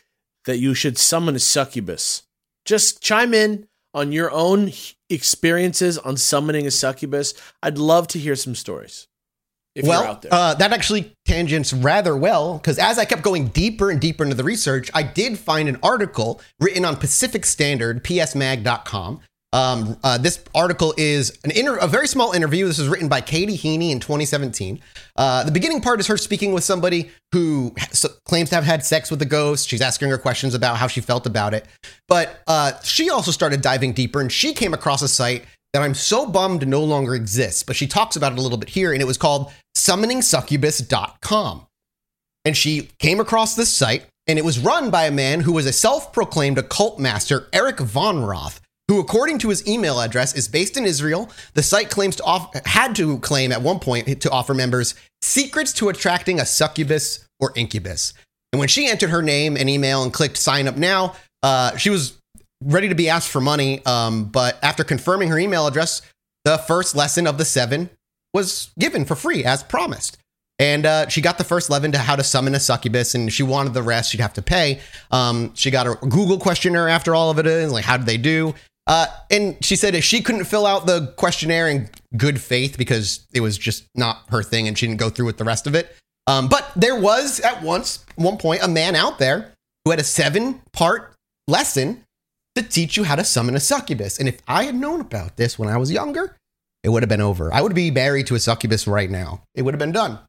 that you should summon a succubus. Just chime in on your own experiences on summoning a succubus. I'd love to hear some stories. If well, you're out there. Uh, that actually tangents rather well because as I kept going deeper and deeper into the research, I did find an article written on Pacific Standard, psmag.com. Um, uh, this article is an inter- a very small interview. This was written by Katie Heaney in 2017. Uh, the beginning part is her speaking with somebody who s- claims to have had sex with a ghost. She's asking her questions about how she felt about it. But uh, she also started diving deeper and she came across a site that I'm so bummed no longer exists. But she talks about it a little bit here, and it was called summoningsuccubus.com. And she came across this site, and it was run by a man who was a self proclaimed occult master, Eric Von Roth, who, according to his email address, is based in Israel. The site claims to off- had to claim at one point to offer members secrets to attracting a succubus or incubus. And when she entered her name and email and clicked sign up now, uh, she was ready to be asked for money. Um, but after confirming her email address, the first lesson of the seven was given for free as promised. And uh, she got the first lesson to how to summon a succubus, and she wanted the rest. She'd have to pay. Um, she got a Google questionnaire after all of it is like, how did they do? Uh, and she said if she couldn't fill out the questionnaire in good faith because it was just not her thing, and she didn't go through with the rest of it. Um, but there was at once one point a man out there who had a seven part lesson to teach you how to summon a succubus. And if I had known about this when I was younger, it would have been over. I would be married to a succubus right now. It would have been done.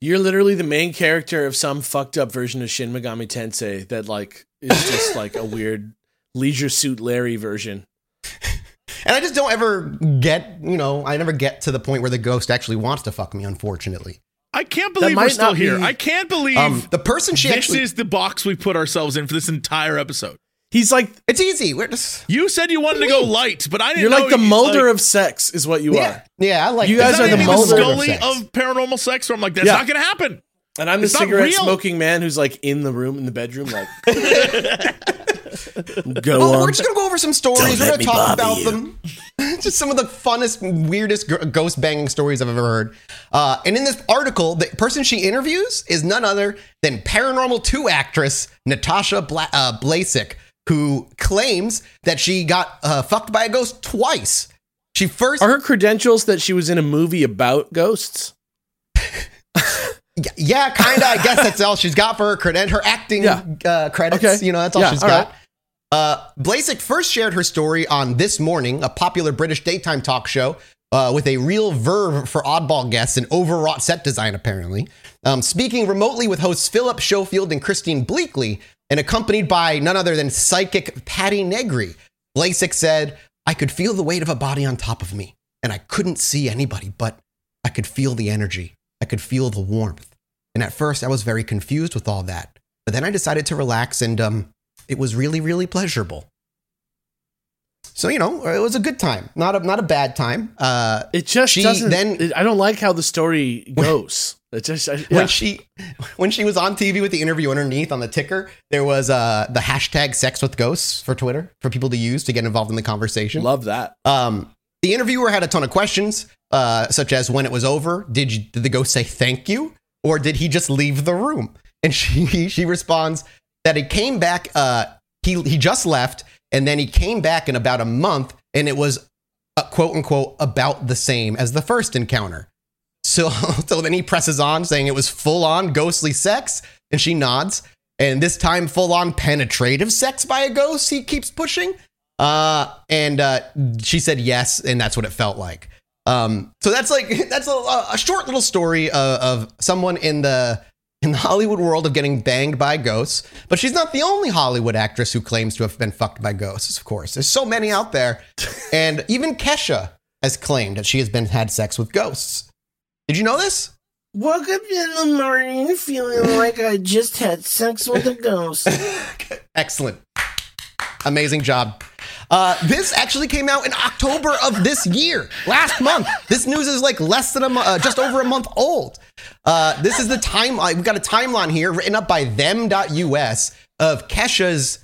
You're literally the main character of some fucked up version of Shin Megami Tensei that like is just like a weird Leisure Suit Larry version. And I just don't ever get, you know, I never get to the point where the ghost actually wants to fuck me, unfortunately. I can't believe we're still here. be- I can't believe Um, the person she this actually is the box we put ourselves in for this entire episode. He's like it's easy. We're just You said you wanted to go light, but I didn't you're know like the Mulder like- of sex, is what you yeah, are. yeah. I like You guys are the maybe Mulder of Scully sex. of paranormal sex. Where I'm like, that's Yeah. not going to happen. And I'm the It's not cigarette real. smoking man who's like in the room in the bedroom, like go Well, on. we're just gonna go over some stories. Don't We're gonna talk about you. them. just some of the funnest, weirdest ghost banging stories I've ever heard. Uh, and in this article, the person she interviews is none other than Paranormal Two actress Natasha Bla- uh, Blasick, who claims that she got uh, fucked by a ghost twice. She first Are her credentials that she was in a movie about ghosts? Yeah, kind of. I guess that's all she's got for her credit. Her acting Yeah. uh, credits. Okay. You know, that's all Yeah, she's all got. right. Uh, Blasick first shared her story on This Morning, a popular British daytime talk show uh, with a real verve for oddball guests and overwrought set design, apparently. Um, speaking remotely with hosts Philip Schofield and Christine Bleakley, and accompanied by none other than psychic Patti Negri, Blasick said, I could feel the weight of a body on top of me, and I couldn't see anybody, but I could feel the energy. I could feel the warmth. And at first, I was very confused with all that. But then I decided to relax, and um, it was really, really pleasurable. So you know, it was a good time, not a not a bad time. Uh, It just She doesn't. then- I don't like how the story goes. It just I, yeah. when she when she was on TV with the interview underneath on the ticker, there was uh, the hashtag sex with ghosts for Twitter for people to use to get involved in the conversation. love that. Um, the interviewer had a ton of questions, uh, such as when it was over, did you, did the ghost say thank you, or did he just leave the room? And she she responds that he came back. Uh, he he just left, and then he came back in about a month, and it was uh, quote unquote about the same as the first encounter. So so then he presses on, saying it was full on ghostly sex, and she nods. And this time, full on penetrative sex by a ghost. He keeps pushing. Uh, and uh, she said yes, and that's what it felt like. Um, so that's like that's a, a short little story of, of someone in the in the Hollywood world of getting banged by ghosts. But she's not the only Hollywood actress who claims to have been fucked by ghosts. Of course, there's so many out there, and even Kesha has claimed that she has been had sex with ghosts. Did you know this? Woke up in the morning feeling like I just had sex with a ghost. Excellent. Amazing job. Uh, this actually came out in October of this year, last month. This news is like less than a month, uh, just over a month old. Uh, this is the timeline. We've got a timeline here written up by them.us of Kesha's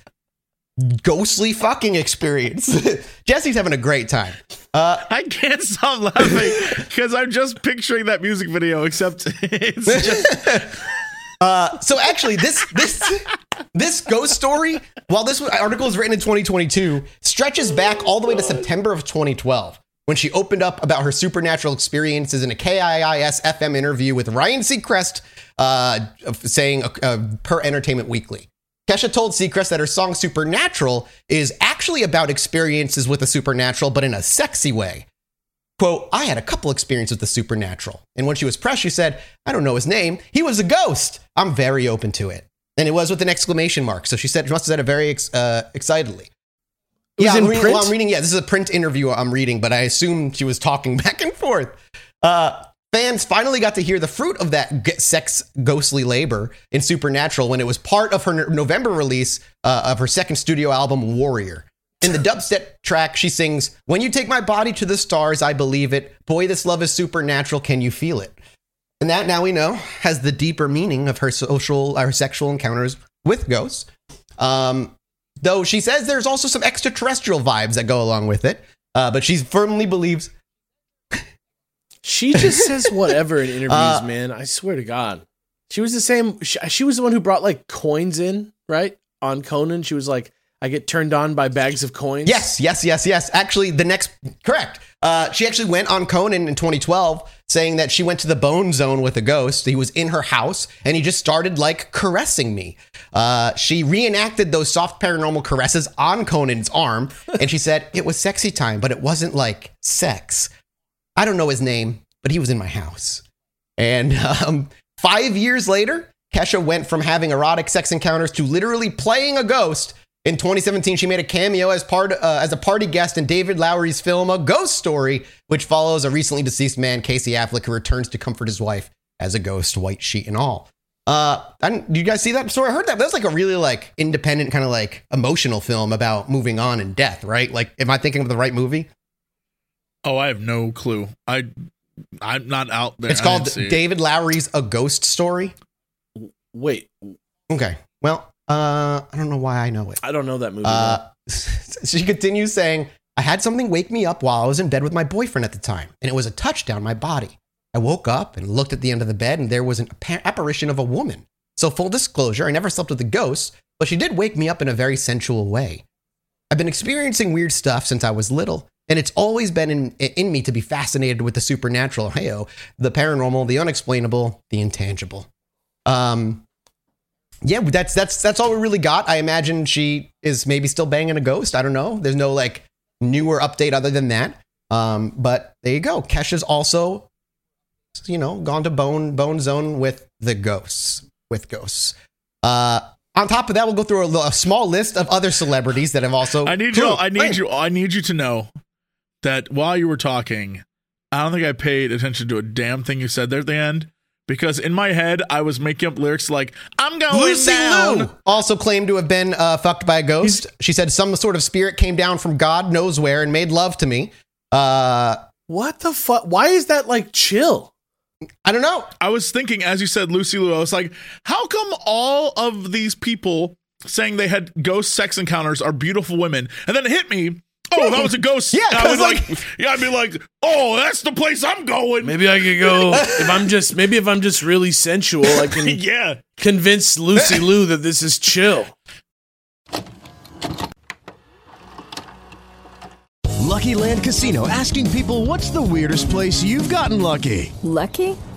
ghostly fucking experience. Jesse's having a great time. Uh, I can't stop laughing because I'm just picturing that music video, except it's just. Uh, so actually, this this this ghost story, while this article is written in 2022, stretches back all the way to September of 2012 when she opened up about her supernatural experiences in a KIIS FM interview with Ryan Seacrest, uh, saying uh, per Entertainment Weekly. Kesha told Seacrest that her song Supernatural is actually about experiences with the supernatural, but in a sexy way. Quote, I had a couple experiences with the supernatural. And when she was pressed, she said, I don't know his name. He was a ghost. I'm very open to it. And it was with an exclamation mark. So she said, she must have said it very ex- uh, excitedly. It yeah, I'm reading, well, I'm reading, yeah, this is a print interview I'm reading, but I assume she was talking back and forth. Uh, fans finally got to hear the fruit of that g- sex ghostly labor in Supernatural when it was part of her no- November release uh, of her second studio album, Warrior. In the dubstep track, she sings, When you take my body to the stars, I believe it. Boy, this love is supernatural. Can you feel it? And that now we know has the deeper meaning of her social, her sexual encounters with ghosts. Um, though she says there's also some extraterrestrial vibes that go along with it. Uh, but she firmly believes She just says whatever in interviews, Uh, man. I swear to God. She was the same. She, she was the one who brought like coins in, right? On Conan. She was like, I get turned on by bags of coins. Yes, yes, yes, yes. Actually, the next, correct. Uh, she actually went on Conan in 2012 saying that she went to the bone zone with a ghost. He was in her house and he just started like caressing me. Uh, she reenacted those soft paranormal caresses on Conan's arm and she said it was sexy time, but it wasn't like sex. I don't know his name, but he was in my house. And um, five years later, Kesha went from having erotic sex encounters to literally playing a ghost. In 2017, she made a cameo as part uh, as a party guest in David Lowery's film A Ghost Story, which follows a recently deceased man, Casey Affleck, who returns to comfort his wife as a ghost, white sheet and all. Uh, I didn't- you guys see that story? I heard that. That's like a really like independent kind of like emotional film about moving on and death, right? Like, am I thinking of the right movie? Oh, I have no clue. I I'm not out there. It's called didn't it. David Lowery's A Ghost Story. Wait, Okay. Well, uh, I don't know why I know it. I don't know that movie. Uh, she continues saying, I had something wake me up while I was in bed with my boyfriend at the time, and it was a touch down my body. I woke up and looked at the end of the bed, and there was an apparition of a woman. So, full disclosure, I never slept with a ghost, but she did wake me up in a very sensual way. I've been experiencing weird stuff since I was little, and it's always been in, in me to be fascinated with the supernatural, heyo, the paranormal, the unexplainable, the intangible. Um, yeah, that's that's that's all we really got. I imagine she is maybe still banging a ghost. I don't know. There's no like newer update other than that. Um, but there you go. Kesha's also, you know, gone to bone bone zone with the ghosts. With ghosts. Uh, on top of that, we'll go through a, a small list of other celebrities that have also. I need you. I need you. I need you to know that while you were talking, I don't think I paid attention to a damn thing you said there at the end because in my head I was making up lyrics like "I'm going Lucy down." Liu also claimed to have been uh, fucked by a ghost. she said some sort of spirit came down from God knows where and made love to me. Uh, what the fuck? Why is that like chill? I don't know. I was thinking as you said Lucy Liu, I was like, how come all of these people saying they had ghost sex encounters are beautiful women, and then it hit me. Oh, that was a ghost. Yeah, I was 'cause, like, like- yeah, I'd be like, oh, that's the place I'm going. Maybe I could go if I'm just maybe if I'm just really sensual, I can yeah. convince Lucy Liu that this is chill. Lucky Land Casino asking people what's the weirdest place you've gotten lucky? Lucky?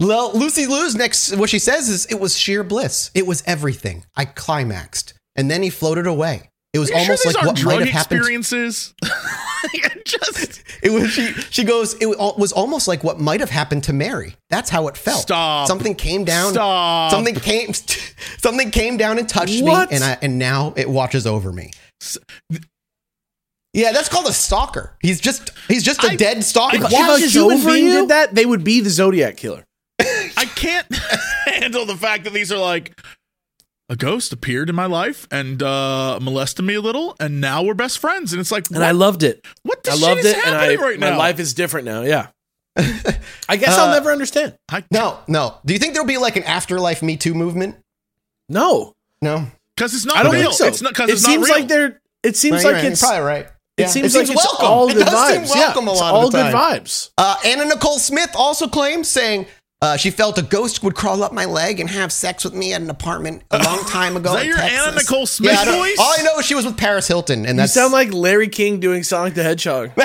Well, Lucy Liu's next, what she says is, it was sheer bliss. It was everything. I climaxed. And then he floated away. It was Are you sure almost like what drug might have happened. experiences. Just It was she. She goes. It was almost like what might have happened to Mary. That's how it felt. Stop. Something came down. Stop. Something came. Something came down and touched What? me, and I and now it watches over me. Yeah, that's called a stalker. He's just he's just a dead stalker. If, if a human being did that, they would be the Zodiac killer. I can't handle the fact that these are like a ghost appeared in my life and uh, molested me a little, and now we're best friends. And it's like, And I loved it. What the I shit loved is it, and I happening right my now? life is different now. Yeah. I guess I'll Uh, never understand. No, no. Do you think there'll be like an afterlife Me Too movement? No, No. because it's not I don't real. think so. It's not because it it's seems not real. like they're. It seems No, like right. it's You're probably right. It Yeah. seems It like seems it's welcome. all It good does seem vibes. welcome yeah, a it's lot of all the good time. vibes. Uh, Anna Nicole Smith also claims saying uh, she felt a ghost would crawl up my leg and have sex with me at an apartment a long time ago. Is that in your Texas. Anna Nicole Smith I voice? All I know is she was with Paris Hilton, and You that's sound like Larry King doing Sonic the Hedgehog.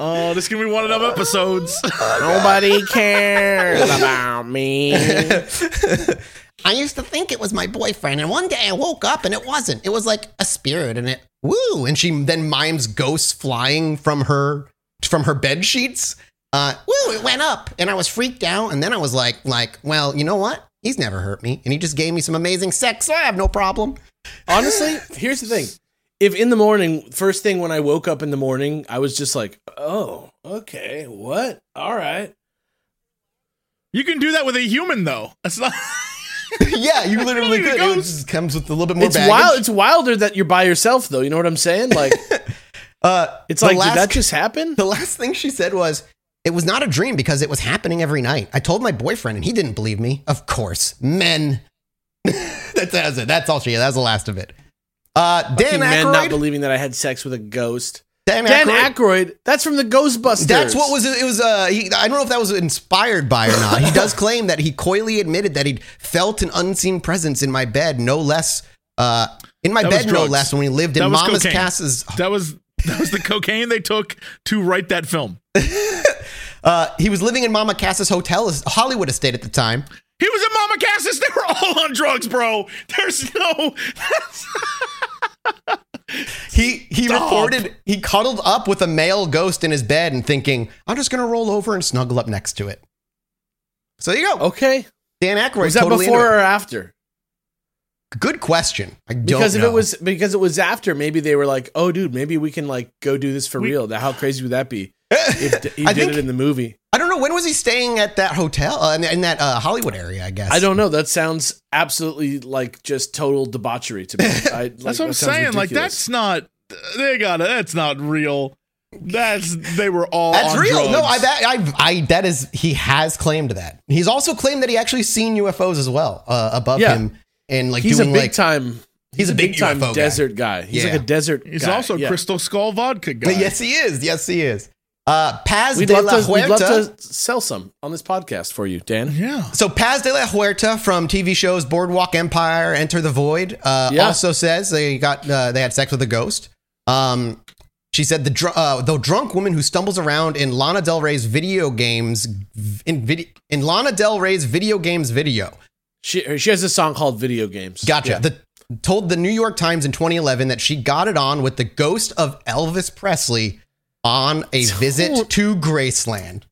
oh, this can be one of them episodes. Nobody cares about me. I used to think it was my boyfriend, and one day I woke up and it wasn't. It was like a spirit, and it woo, and she then mimes ghosts flying from her from her bed sheets. Uh, woo, it went up, and I was freaked out, and then I was like, like, well, you know what? He's never hurt me, and he just gave me some amazing sex, so I have no problem. Honestly, here's the thing. If in the morning, first thing when I woke up in the morning, I was just like, oh, okay, what? All right. You can do that with a human, though. That's not. yeah, you literally It could. It just comes with a little bit more It's baggage. wild. It's wilder that you're by yourself, though. You know what I'm saying? Like, Uh, it's like, last- did that just happen? The last thing she said was, it was not a dream because it was happening every night. I told my boyfriend and he didn't believe me. Of course, men. that's, that's it. That's all she. That's the last of it. Uh, Dan Fucking men not believing that I had sex with a ghost. Dan Dan Aykroyd. Aykroyd. That's from the Ghostbusters. That's what was it was. Uh, he, I don't know if that was inspired by or not. He does claim that he coyly admitted that he'd felt an unseen presence in my bed, no less. Uh, in my That bed, no less, when we lived in That Mama's cocaine. Cass's That was that was the cocaine they took to write that film. Uh, he was living in Mama Cass's hotel, Hollywood estate at the time. He was in Mama Cass's. They were all on drugs, bro. There's no. He he Stop. reported he cuddled up with a male ghost in his bed and thinking, I'm just gonna roll over and snuggle up next to it. So there you go. Okay. Dan Aykroyd Was that totally before or after? Good question. I don't Because if know. it was because it was after, maybe they were like, "Oh, dude, maybe we can like go do this for We- real." Now, how crazy would that be if he I did think- it in the movie? I don't know when was he staying at that hotel uh, in, in that uh, Hollywood area. I guess I don't know. That sounds absolutely like just total debauchery to me. I, like, That's what I'm that sounds saying. Like that's not. They got it. That's not real. That's they were all. That's on real. Drugs. No, I, that, I, I, that is, he has claimed that. He's also claimed that he actually seen UFOs as well uh, above Yeah. him and like he's a doing big like. time. He's a big time UFO guy. desert guy. He's Yeah. like a desert. He's guy. also Yeah. Crystal Skull vodka guy. But yes, he is. Yes, he is. Uh, Paz We'd de love, la to, we'd love Huerta. to sell some on this podcast for you, Dan. Yeah. So Paz de la Huerta from TV shows Boardwalk Empire, Enter the Void, uh, Yeah. also says they got uh, they had sex with a ghost. Um, she said the dr- uh, the drunk woman who stumbles around in Lana Del Rey's video games in video in Lana Del Rey's video games video. She she has a song called "Video Games." Gotcha. Yeah. The, told the New York Times in 2011 that she got it on with the ghost of Elvis Presley on a visit to Graceland.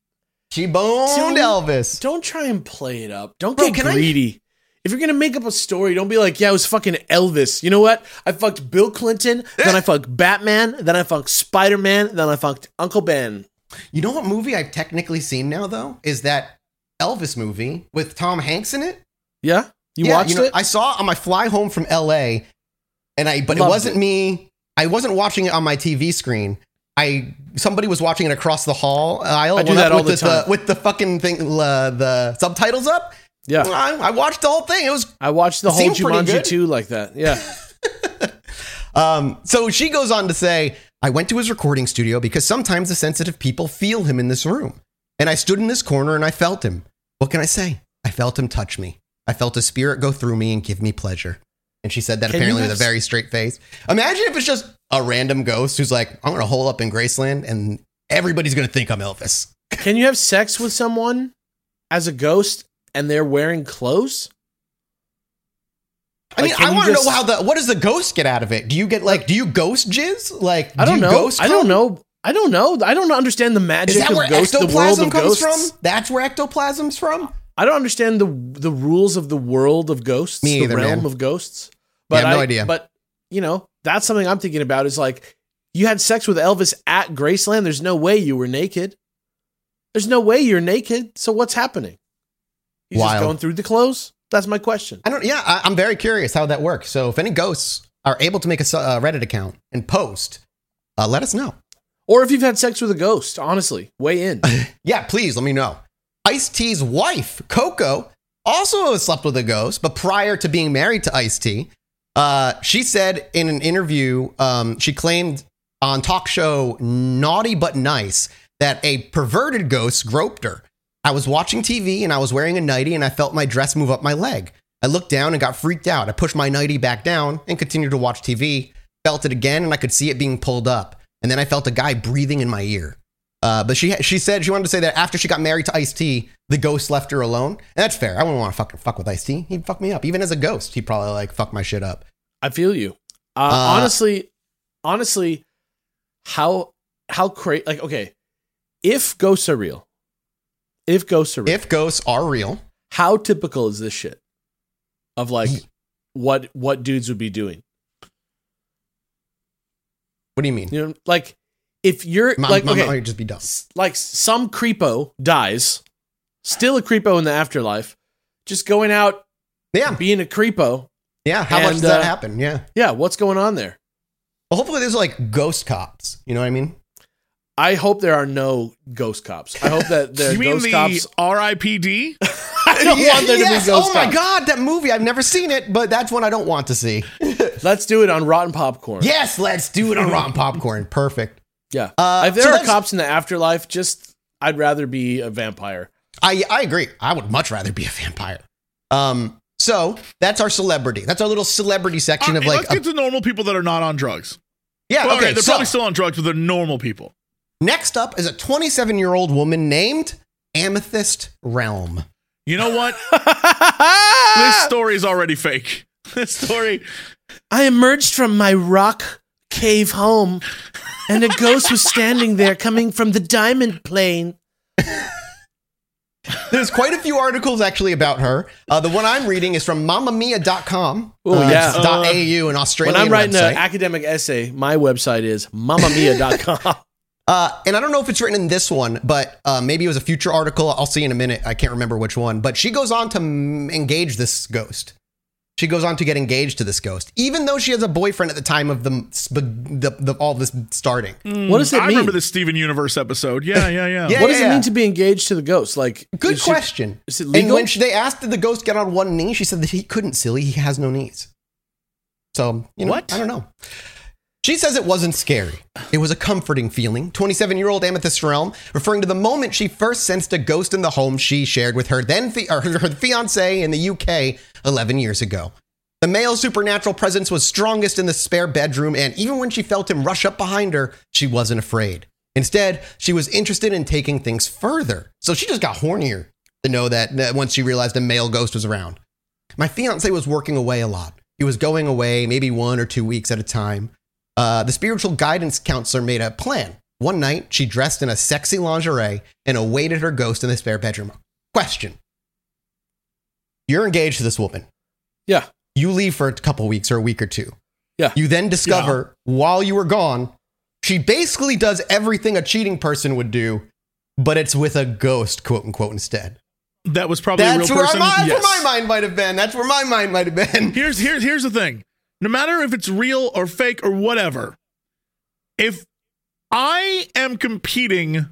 She boned Don't- Elvis. Don't try and play it up. Don't Bro, get can I- greedy. If you're gonna make up a story, don't be like, "Yeah, it was fucking Elvis." You know what? I fucked Bill Clinton, then I fucked Batman, then I fucked Spider Man, then I fucked Uncle Ben. You know what movie I've technically seen now though is that Elvis movie with Tom Hanks in it. Yeah, you Yeah, watched know, it. I saw it on my fly home from L.A. and I, but it wasn't it. me. I wasn't watching it on my TV screen. I somebody was watching it across the hall aisle. I do that all with the time. with the fucking thing, uh, the subtitles up. Yeah. I, I watched the whole thing. It was I watched the whole Jumanji. 2 like that. Yeah. Um, so she goes on to say, I went to his recording studio because sometimes the sensitive people feel him in this room. And I stood in this corner and I felt him. What can I say? I felt him touch me. I felt a spirit go through me and give me pleasure. And she said that Can apparently with a very straight face. Imagine if it's just a random ghost who's like, I'm to hole up in Graceland and everybody's to think I'm Elvis. Can you have sex with someone as a ghost and they're wearing clothes? I mean, Like, can I want to just- know how the, what does the ghost get out of it? Do you get like, do you ghost jizz? Like, I do don't you know. Ghost I don't know. I don't know. I don't understand the magic Is that of where world ectoplasm of comes ghosts. from? That's where ectoplasm's from? I don't understand the the rules of the world of ghosts, Me the either, realm man. of ghosts. Yeah, I have no idea. But you know, that's something I'm thinking about. Is like you had sex with Elvis at Graceland. There's no way you were naked. There's no way you're naked. So what's happening? He's just going through the clothes. That's my question. I don't. Yeah, I, I'm very curious how that works. So if any ghosts are able to make a uh, Reddit account and post, uh, let us know. Or if you've had sex with a ghost, honestly, weigh in. Yeah, please let me know. Ice T's wife, Coco, also slept with a ghost, but prior to being married to Ice T, uh, she said in an interview, um, she claimed on talk show Naughty But Nice that a perverted ghost groped her. I was watching TV and I was wearing a nightie and I felt my dress move up my leg. I looked down and got freaked out. I pushed my nightie back down and continued to watch TV. Felt it again and I could see it being pulled up. And then I felt a guy breathing in my ear. Uh, but she she said she wanted to say that after she got married to Ice T, the ghost left her alone, and that's fair. I wouldn't want to fucking fuck with Ice T. He'd fuck me up, even as a ghost. He'd probably like fuck my shit up. I feel you. Uh, Uh, honestly, honestly, how how crazy? Like, okay, if ghosts are real, if ghosts are real, If ghosts are real, how typical is this shit? Of like what what dudes would be doing? what do you mean? You know, like if you're Mom, like mom okay, might just be dumb. like some creepo dies, still a creepo in the afterlife, just going out, yeah, being a creepo. Yeah, how much And, does that uh, happen? Yeah. Yeah, what's going on there? Well, hopefully there's like ghost cops. You know what I mean? I hope there are no ghost cops. I hope that there are You mean ghost the cops. R.I.P.D.? I don't Yeah, want there yes. to be ghost cops. Oh my cops. god, that movie! I've never seen it, but that's one I don't want to see. Let's do it on Rotten Popcorn. yes, let's do it on Rotten Popcorn. Perfect. Yeah. Uh, if there so are cops in the afterlife, just I'd rather be a vampire. I I agree. I would much rather be a vampire. Um. So that's our celebrity. That's our little celebrity section of Uh, like. let's get to normal people that are not on drugs. yeah. Well, okay. they're so- probably still on drugs, but they're normal people. Next up is a 27 year old woman named Amethyst Realm. You know what? this story is already fake. This story. I emerged from my rock cave home, and a ghost was standing there coming from the diamond plane. There's quite a few articles actually about her. Uh, the one I'm reading is from mamamia.com. Oh, uh, yeah. it's .au, an Australian When I'm writing website. an academic essay, my website is mamamia.com. Uh, and I don't know if it's written in this one, but uh, maybe it was a future article. I'll see in a minute. I can't remember which one. But she goes on to mm, engage this ghost. She goes on to get engaged to this ghost, even though she has a boyfriend at the time of the, the, the all this starting. Mm. What does it I mean? I remember the Steven Universe episode. Yeah, yeah, yeah. Yeah, what does yeah, it mean to be engaged to the ghost? Like, Good is she- question. is it And when she, they asked, did the ghost get on one knee? She said that he couldn't, silly. He has no knees. So, you know, What? I don't know. She says it wasn't scary. It was a comforting feeling. 27 year old Amethyst Realm, referring to the moment she first sensed a ghost in the home she shared with her then fi- her, her fiance in the UK 11 years ago. The male supernatural presence was strongest in the spare bedroom, and even when she felt him rush up behind her, she wasn't afraid. Instead, she was interested in taking things further. So she just got hornier to know that that once she realized a male ghost was around. My fiance was working away a lot. He was going away maybe one or two weeks at a time. Uh, the spiritual guidance counselor made a plan. One night, she dressed in a sexy lingerie and awaited her ghost in the spare bedroom. Question You're engaged to this woman. Yeah. You leave for a couple weeks or a week or two. Yeah. You then discover while you were gone, she basically does everything a cheating person would do, but it's with a ghost, quote unquote, instead. That was probably That's a real where, person. my, Yes. where my mind might have been. That's where my mind might have been. Here's here's here's the thing. No matter if it's real or fake or whatever, if I am competing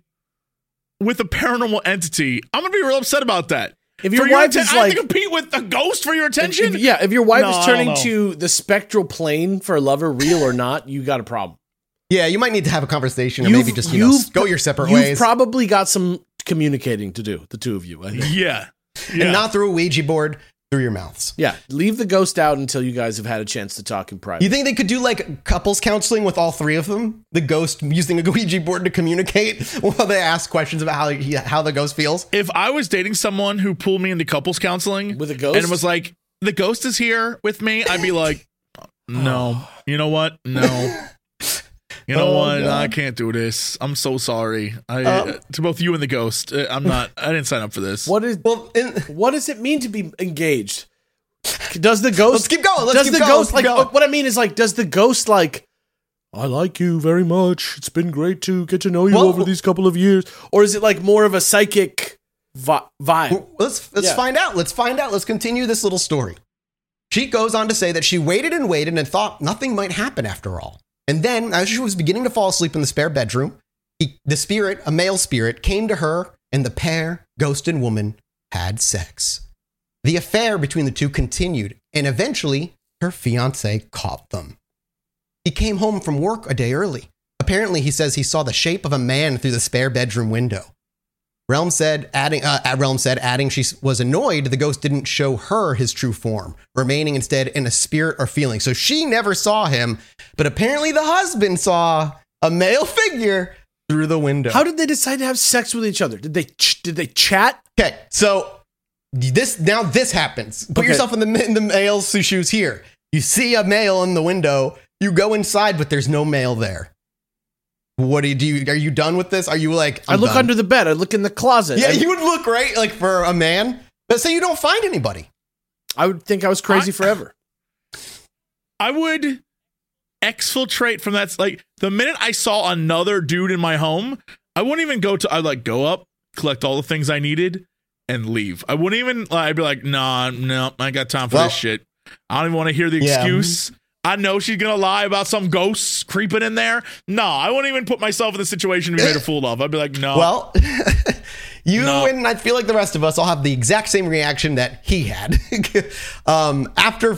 with a paranormal entity, I'm gonna be real upset about that. If your For wife atten- is I have like- to compete with a ghost for your attention. If- yeah, if your wife No, is turning to the spectral plane for a lover, real or not, you got a problem. Yeah, you might need to have a conversation or You've- maybe just, you know, you've- go your separate You've ways. probably got some communicating to do, the two of you. I think. Yeah. And not through a Ouija board, through your mouths. Yeah, leave the ghost out until you guys have had a chance to talk in private. You think they could do like couples counseling with all three of them? The ghost using a Ouija board to communicate while they ask questions about how he, how the ghost feels. If I was dating someone who pulled me into couples counseling With a ghost? and was like, "The ghost is here with me," I'd be like, "No, you know what? No." You know Oh, what? God. I can't do this. I'm so sorry. I Um, uh, to both you and the ghost. uh, I'm not. I didn't sign up for this. What is Well, in, what does it mean to be engaged? Does the ghost Let's keep going, let's does keep the going, ghost like keep going. what I mean is like does the ghost like I like you very much. It's been great to get to know you Well- over these couple of years. Or is it like more of a psychic vi- vibe? let's let's Yeah. find out. Let's find out. Let's continue this little story. She goes on to say that she waited and waited and thought nothing might happen after all. And then, as she was beginning to fall asleep in the spare bedroom, he, the spirit, a male spirit, came to her, and the pair, ghost and woman, had sex. The affair between the two continued, and eventually, her fiance caught them. He came home from work a day early. Apparently, he says he saw the shape of a man through the spare bedroom window. Realm said, adding, uh, Realm said, adding she was annoyed the ghost didn't show her his true form, remaining instead in a spirit or feeling. So she never saw him, but apparently the husband saw a male figure through the window. How did they decide to have sex with each other? Did they ch- did they chat? Okay, so this now this happens. Put Okay. yourself in the in the male's shoes here. You see a male in the window. You go inside, but there's no male there. What do you do? Are you done with this? Are you like? i I'm look done. under the bed. I look in the closet. Yeah, I, you would look right like for a man. But say you don't find anybody. I would think I was crazy I- forever. I would exfiltrate from that. Like the minute I saw another dude in my home, I wouldn't even go to. I'd like go up, collect all the things I needed, and leave. I wouldn't even. I'd be like, nah, no, I ain't got time for Well- this shit. I don't even want to hear the Yeah. excuse. I know she's gonna lie about some ghosts creeping in there. No, I wouldn't even put myself in the situation to be made a fool of. I'd be like, no. Well, you No. and I feel like the rest of us all have the exact same reaction that he had. um, after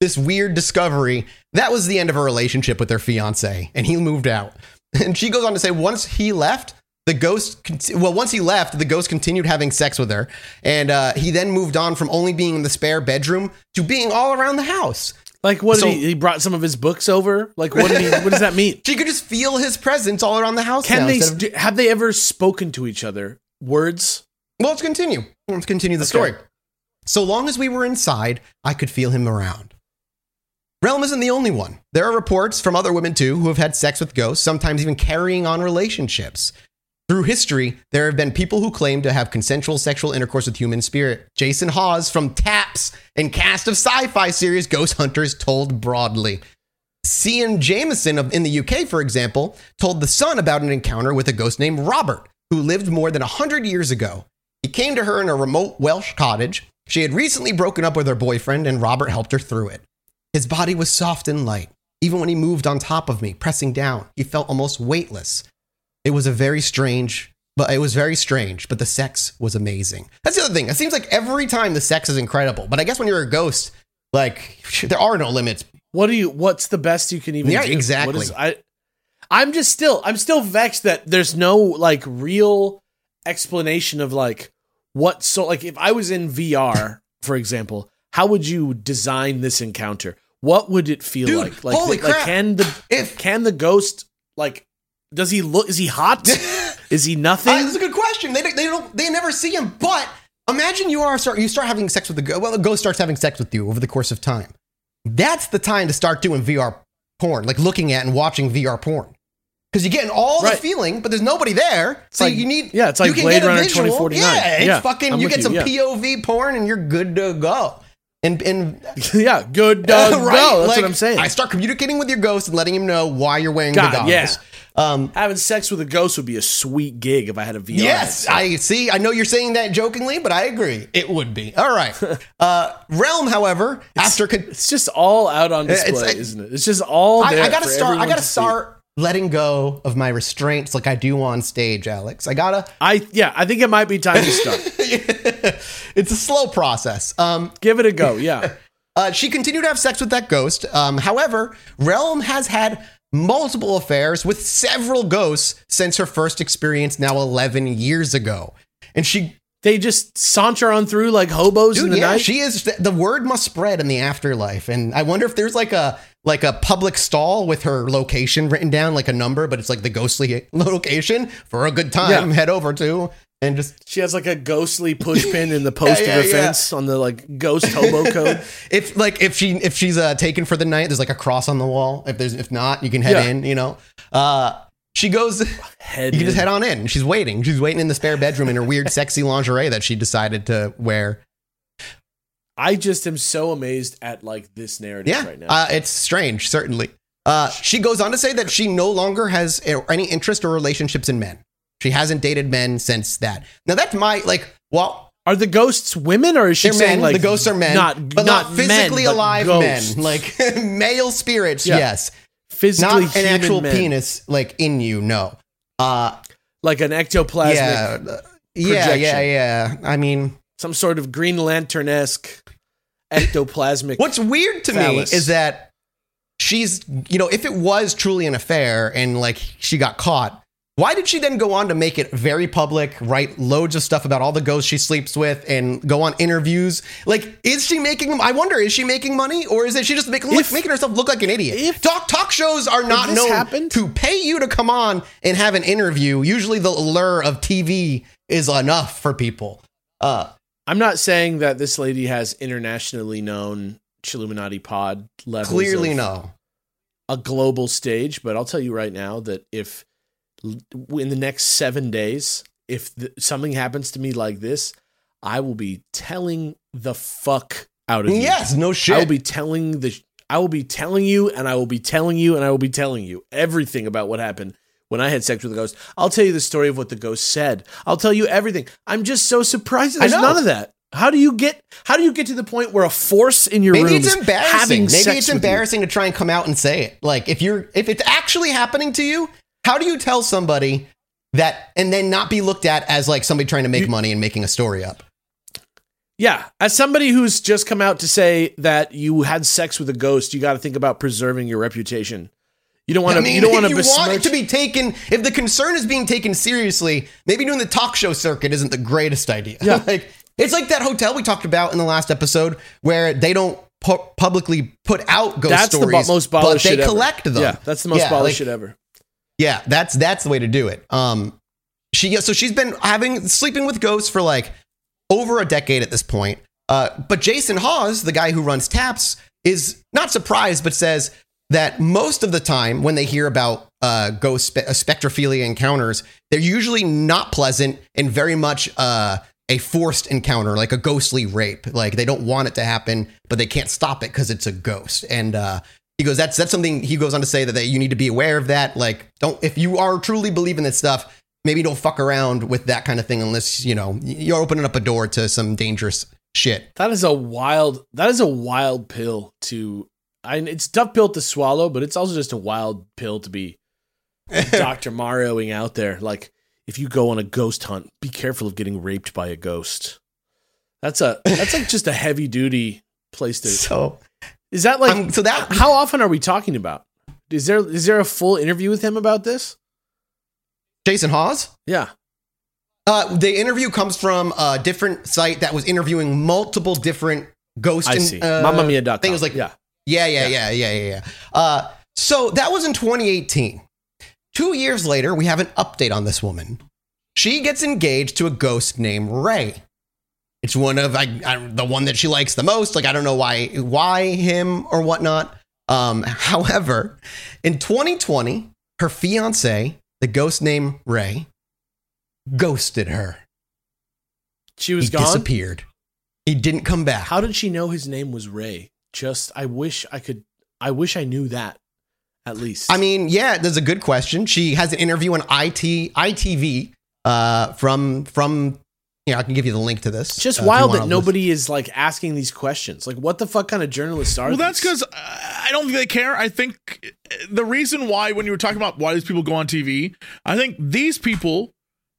this weird discovery, that was the end of her relationship with her fiance, and he moved out. And she goes on to say, once he left, the ghost, well, once he left, the ghost continued having sex with her, and uh, he then moved on from only being in the spare bedroom to being all around the house. Like what? Did So- he, he brought some of his books over. Like what? Did he, what does that mean? She could just feel his presence all around the house. Can they? of- have they ever spoken to each other? Words? Well, let's continue. Let's continue the Okay. story. So long as we were inside, I could feel him around. Realm isn't the only one. There are reports from other women too who have had sex with ghosts, sometimes even carrying on relationships. Through history, there have been people who claim to have consensual sexual intercourse with human spirit. Jason Hawes from Taps and cast of sci-fi series Ghost Hunters told Broadly. Cian Jameson of, in the UK, for example, told The Sun about an encounter with a ghost named Robert, who lived more than 100 years ago. He came to her in a remote Welsh cottage. She had recently broken up with her boyfriend, and Robert helped her through it. His body was soft and light. Even when he moved on top of me, pressing down, he felt almost weightless. It was a very strange, but it was very strange, but the sex was amazing. That's the other thing. It seems like every time the sex is incredible, but I guess when you're a ghost, like there are no limits. What do you? What's the best you can even? Yeah, do? exactly. What is, I, I'm just still. I'm still vexed that there's no like real explanation of like what. So like, if I was in VR, for example, how would you design this encounter? What would it feel Dude, like? Like, holy like crap. can the If- can the ghost like? Does he look? Is he hot? is he nothing? Uh, that's a good question. They, don't- they don't. They never see him. But imagine you are start. You start having sex with the ghost. Well, the ghost starts having sex with you over the course of time. That's the time to start doing VR porn, like looking at and watching VR porn, because you're getting all Right. the feeling, but there's nobody there. so like- you need. yeah, it's like you can Blade get a Runner visual. 2049. Yeah, it's Yeah, fucking. I'm you get you, some yeah. POV porn and you're good to go. And and yeah, good dog. Right? go. That's Like, what I'm saying. I start communicating with your ghost and letting him know why you're wearing God, the goggles. yeah. Um, Having sex with a ghost would be a sweet gig if I had a VR. Yes, headset. I see. I know you're saying that jokingly, but I agree. It would be. All right. Uh, Realm, however, after con- It's just all out on display, it's- isn't it? It's just all I, there. I gotta start. I gotta start letting go of my restraints, like I do on stage, Alex. I gotta. I yeah, I think it might be time to start. It's a slow process. Um, Give it a go. Yeah. Uh, she continued to have sex with that ghost. Um, however, Realm has had multiple affairs with several ghosts since her first experience now 11 years ago. And she They just saunter on through like hobos in the yeah, night. she is. The word must spread in the afterlife, and I wonder if there's like a like a public stall with her location written down, like a number, but it's like the ghostly location for a good time. Yeah. Head over to and just she has like a ghostly pushpin in the post Yeah, of yeah, offense on the like ghost hobo code. if like if she if she's uh, taken for the night, there's like a cross on the wall. If there's if not, you can head Yeah. in. You know, uh, she goes. Head you can just head on in. She's waiting. She's waiting in the spare bedroom in her weird, sexy lingerie that she decided to wear. I just am so amazed at like this narrative Yeah, right now. uh, it's strange, certainly. Uh, she goes on to say that she no longer has any interest or relationships in men. She hasn't dated men since that. Now that's my like. Well, are the ghosts women or is she they're saying men. like the ghosts are men, not but not, not physically men, alive ghosts. men, like male spirits. Yeah. Yes, physically not an actual men. penis like in you. No. Uh, like an ectoplasmic yeah, uh, yeah, yeah, yeah. I mean, some sort of Green Lantern esque ectoplasmic. What's weird to phallus. me is that she's, you know, if it was truly an affair and like she got caught, why did she then go on to make it very public, write loads of stuff about all the ghosts she sleeps with, and go on interviews? Like, is she making? I wonder, is she making money, or is it she just make, look, making herself look like an idiot? talk talk shows are not known happened- to pay you to come on and have an interview. Usually, the allure of TV is enough for people. Uh, I'm not saying that this lady has internationally known Chilluminati pod levels. clearly, of no. a global stage, but I'll tell you right now that if in the next seven days, if th- something happens to me like this, I will be telling the fuck out of you. Yes, no shit. I will be telling the. I will be telling you, and I will be telling you, and I will be telling you everything about what happened when I had sex with a ghost. I'll tell you the story of what the ghost said. I'll tell you everything. I'm just so surprised. There's none of that. How do you get? How do you get to the point where a force in your Maybe room it's is embarrassing. Maybe it's embarrassing to try and come out and say it. Like if you're if it's actually happening to you, how do you tell somebody that and then not be looked at as like somebody trying to make money and making a story up? Yeah, as somebody who's just come out to say that you had sex with a ghost, you got to think about preserving your reputation. You don't want to. I mean, you don't want to you want it to be taken, if the concern is being taken seriously, maybe doing the talk show circuit isn't the greatest idea. Yeah. like it's like that hotel we talked about in the last episode where they don't pu- publicly put out ghost That's the stories, bu- most but they shit ever. collect them. Yeah, that's the most Yeah, baller like- shit ever. Yeah, that's that's the way to do it. Um, she yeah, so she's been having sleeping with ghosts for like over a decade at this point. Uh, but Jason Hawes, the guy who runs Taps, is not surprised, but says that most of the time when they hear about uh, ghost spe- uh, spectrophilia encounters, they're usually not pleasant and very much uh, a forced encounter, like a ghostly rape. Like they don't want it to happen, but they can't stop it because it's a ghost. And uh, he goes, that's that's something. He goes on to say that, that you need to be aware of that. Like, don't if you are truly believing this stuff, maybe don't fuck around with that kind of thing unless you know you're opening up a door to some dangerous shit. That is a wild. That is a wild pill to. I, it's tough pill to swallow, but it's also just a wild pill to be Doctor Marioing out there. Like if you go on a ghost hunt, be careful of getting raped by a ghost. That's a that's like just a heavy duty place to. So is that like Um, so that how often are we talking about? Is there is there a full interview with him about this? Jason Hawes. Yeah. Uh, the interview comes from a different site that was interviewing multiple different ghost. I see. Uh, mamamia.com. was like Yeah. yeah, yeah, yeah, yeah, yeah, yeah. Uh, so that was in 2018. Two years later, we have an update on this woman. She gets engaged to a ghost named Ray. It's one of I, I, the one that she likes the most. Like I don't know why why him or whatnot. Um, however, in 2020, her fiance, the ghost named Ray, ghosted her. She was he gone. disappeared. He didn't come back. How did she know his name was Ray? Just I wish I could. I wish I knew that at least. I mean, yeah, there's a good question. She has an interview on IT ITV uh, from from. You know, I can give you the link to this. It's just uh, wild that nobody is like asking these questions. Like, what the fuck kind of journalists are? Well, that's these? because I don't think they care. I think the reason why, when you were talking about why these people go on TV, I think these people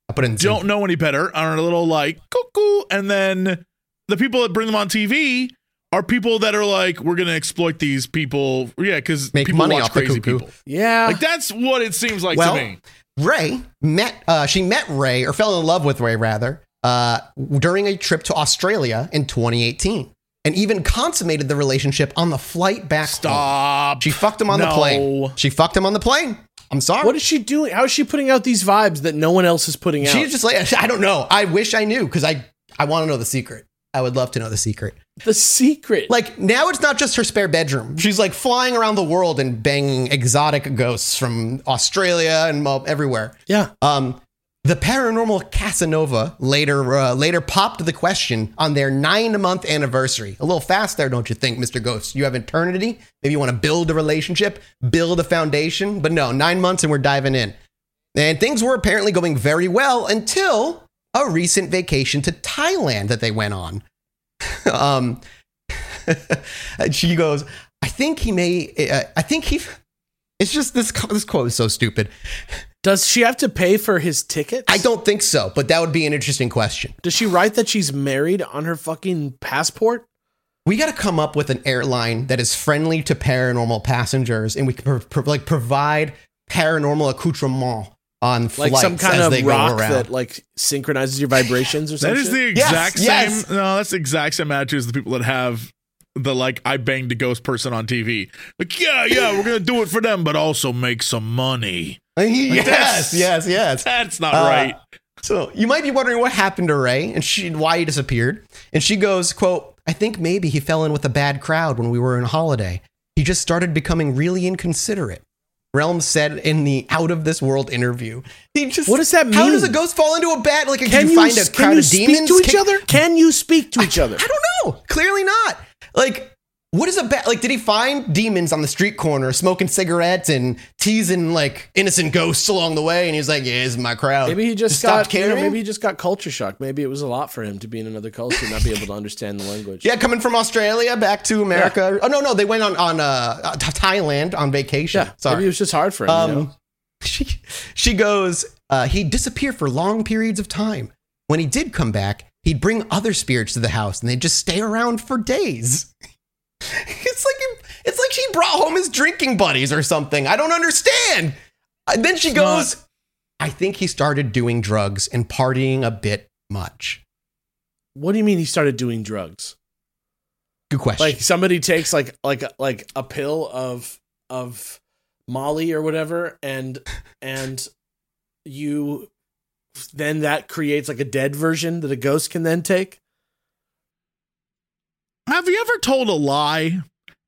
I put in don't know any better, are a little like cuckoo, and then the people that bring them on TV are people that are like, we're gonna exploit these people, yeah, because Make people money watch off the crazy cuckoo. people. Yeah, Like that's what it seems like well, to me. Ray met. Uh, she met Ray or fell in love with Ray rather uh, during a trip to Australia in 2018, and even consummated the relationship on the flight back. home. Stop. She fucked him on the plane. She fucked him on the plane. I'm sorry. What is she doing? How is she putting out these vibes that no one else is putting out? She's just like I don't know. I wish I knew because I I want to know the secret. I would love to know the secret. the secret. Like now, it's not just her spare bedroom. She's like flying around the world and banging exotic ghosts from Australia and everywhere. yeah. Um, the paranormal Casanova later uh, later popped the question on their nine month anniversary. A little fast there, don't you think, Mister Ghost? You have eternity. Maybe you want to build a relationship, build a foundation, but no, nine months and we're diving in. And things were apparently going very well until a recent vacation to Thailand that they went on. um, she goes, I think he may. Uh, I think he. It's just this. This quote is so stupid. Does she have to pay for his tickets? I don't think so, but that would be an interesting question. Does she write that she's married on her fucking passport? We got to come up with an airline that is friendly to paranormal passengers, and we can pro- pro- like provide paranormal accoutrement on flights Like flights some kind as of they go rock around. that like synchronizes your vibrations or That something? is the exact yes. same. No, that's the exact same attitude as the people that have the like I banged a ghost person on TV. Like, yeah, yeah, we're gonna do it for them, but also make some money. yes, that's- yes, yes. That's not Uh, right. So you might be wondering what happened to Ray and she why he disappeared. And she goes, quote, I think maybe he fell in with a bad crowd when we were on holiday. He just started becoming really inconsiderate. Realm said in the out of this world interview. He just What does that mean? How does a ghost fall into a bad like Can can you, you, find a can crowd you of speak demons? to each Can- other? Can you speak to each other? I don't know. Clearly not. Like, what is a bad like? Did he find demons on the street corner smoking cigarettes and teasing like innocent ghosts along the way? And he's like, "Yeah, this is my crowd." Maybe he just, stopped got you know, caring. maybe he just got culture shock. Maybe it was a lot for him to be in another culture and not be able to understand the language. yeah, coming from Australia back to America. Oh no, no, they went on on uh, uh, Thailand on vacation. Yeah, Sorry. maybe it was just hard for him. you Um, know? she, she goes, uh, he'd disappear for long periods of time. When he did come back, he'd bring other spirits to the house and they'd just stay around for days. it's like it's like she brought home his drinking buddies or something. I don't understand. And then she It's goes, I think he started doing drugs and partying a bit much. What do you mean he started doing drugs? Good question. Like somebody takes like like like a pill of of Molly or whatever, and and you then that creates like a dead version that a ghost can then take. Have you ever told a lie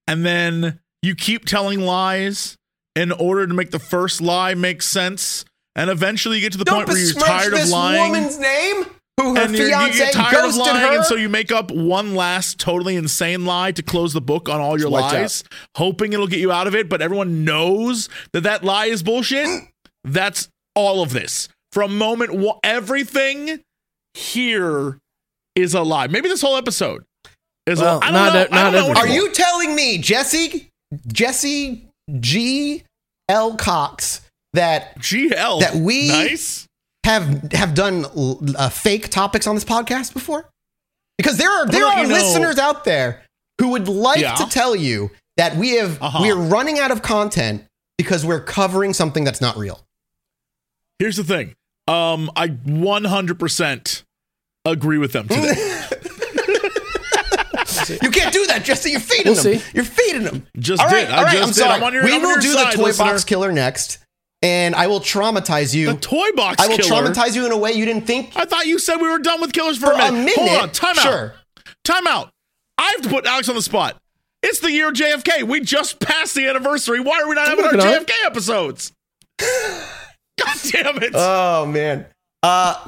and then you keep telling lies in order to make the first lie make sense? And eventually you get to the Don't point where you're tired of this lying. woman's name, who her and you're- you fiance get tired of ghosted lying, her. and so you make up one last totally insane lie to close the book on all your Wiped out. lies, hoping it'll get you out of it. But everyone knows that that lie is bullshit. That's all of this. From moment one, everything here is a lie. Maybe this whole episode is Well, a. I don't not know. e- I don't know Are you telling me, Jesse, Jesse G. L. Cox, that GL that we nice have have done uh, fake topics on this podcast before? Because there are there are you know- listeners out there who would like Yeah. to tell you that we have Uh-huh. we are running out of content because we're covering something that's not real. Here's the thing. Um, I 100% agree with them today. You can't do that, Jesse. You're feeding We'll them. see. You're feeding them. Just all right, did. I all right. just I'm did. sorry. I'm on your- we I'm on will your do side, the toy listener. box killer next, and I will traumatize you. the toy box I will killer. traumatize you in a way you didn't think. I thought you said we were done with killers for, For a, a minute. Hold on, time out. sure. Time out. I have to put Alex on the spot. It's the year of JFK. We just passed the anniversary. Why are we not having our working on it. JFK episodes? God damn it. Oh man. Uh,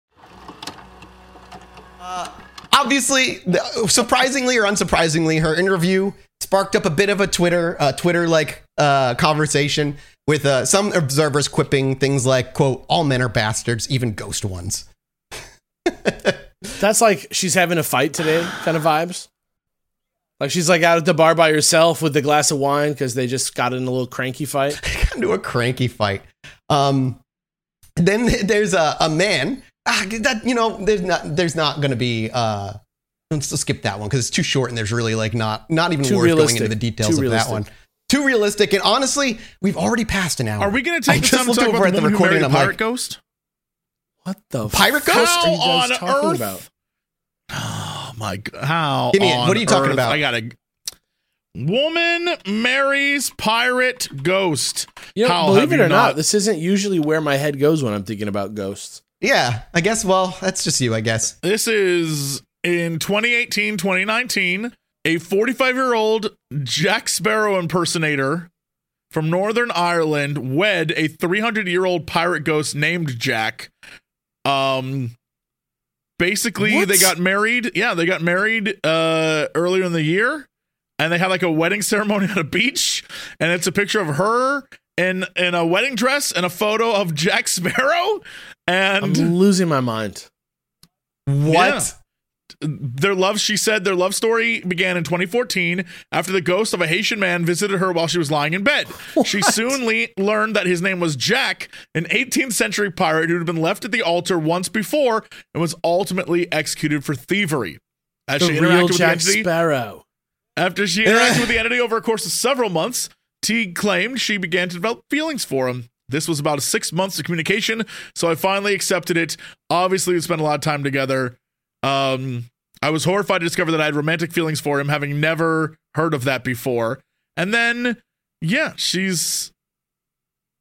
Obviously, surprisingly or unsurprisingly, her interview sparked up a bit of a Twitter, uh, Twitter like uh, conversation with uh, some observers quipping things like, "quote All men are bastards, even ghost ones." That's like she's having a fight today kind of vibes. Like she's like out at the bar by herself with the glass of wine because they just got in a little cranky fight. got into a cranky fight. Um, then there's a, a man. Ah, that you know, there's not there's not going to be. Uh, let's just skip that one because it's too short and there's really like not not even Too worth going into the details Too of realistic. that one. Too realistic, and honestly, we've already passed an hour. Are we going to I take the time to talk about at the the recording married and a I'm pirate like, ghost? What the Pirate fuck ghost? are you guys on talking earth? about? Oh my god! How? Give me it. What are you talking earth? about? I got a Woman marries pirate ghost. You know, How believe have it you or not, this isn't usually where my head goes when I'm thinking about ghosts. Yeah, I guess. Well, that's just you, I guess. This is in 2018, 2019. A 45 year old Jack Sparrow impersonator from Northern Ireland wed a 300 year old pirate ghost named Jack. Um, basically, What? they got married. Yeah, they got married uh, earlier in the year, and they had like a wedding ceremony on a beach, and it's a picture of her. In, in a wedding dress and a photo of Jack Sparrow, I'm losing my mind. What? their love she said their love story began in 2014 after the ghost of a haitian man visited her while she was lying in bed she soon le- learned that his name was jack an 18th century pirate who had been left at the altar once before and was ultimately executed for thievery as The she real interacted with the Jack entity Sparrow. after she interacted with the entity over a course of several months, Teague claimed she began to develop feelings for him. This was about six months of communication, so I finally accepted it. Obviously, we spent a lot of time together. Um, I was horrified to discover that I had romantic feelings for him, having never heard of that before. And then, yeah, she's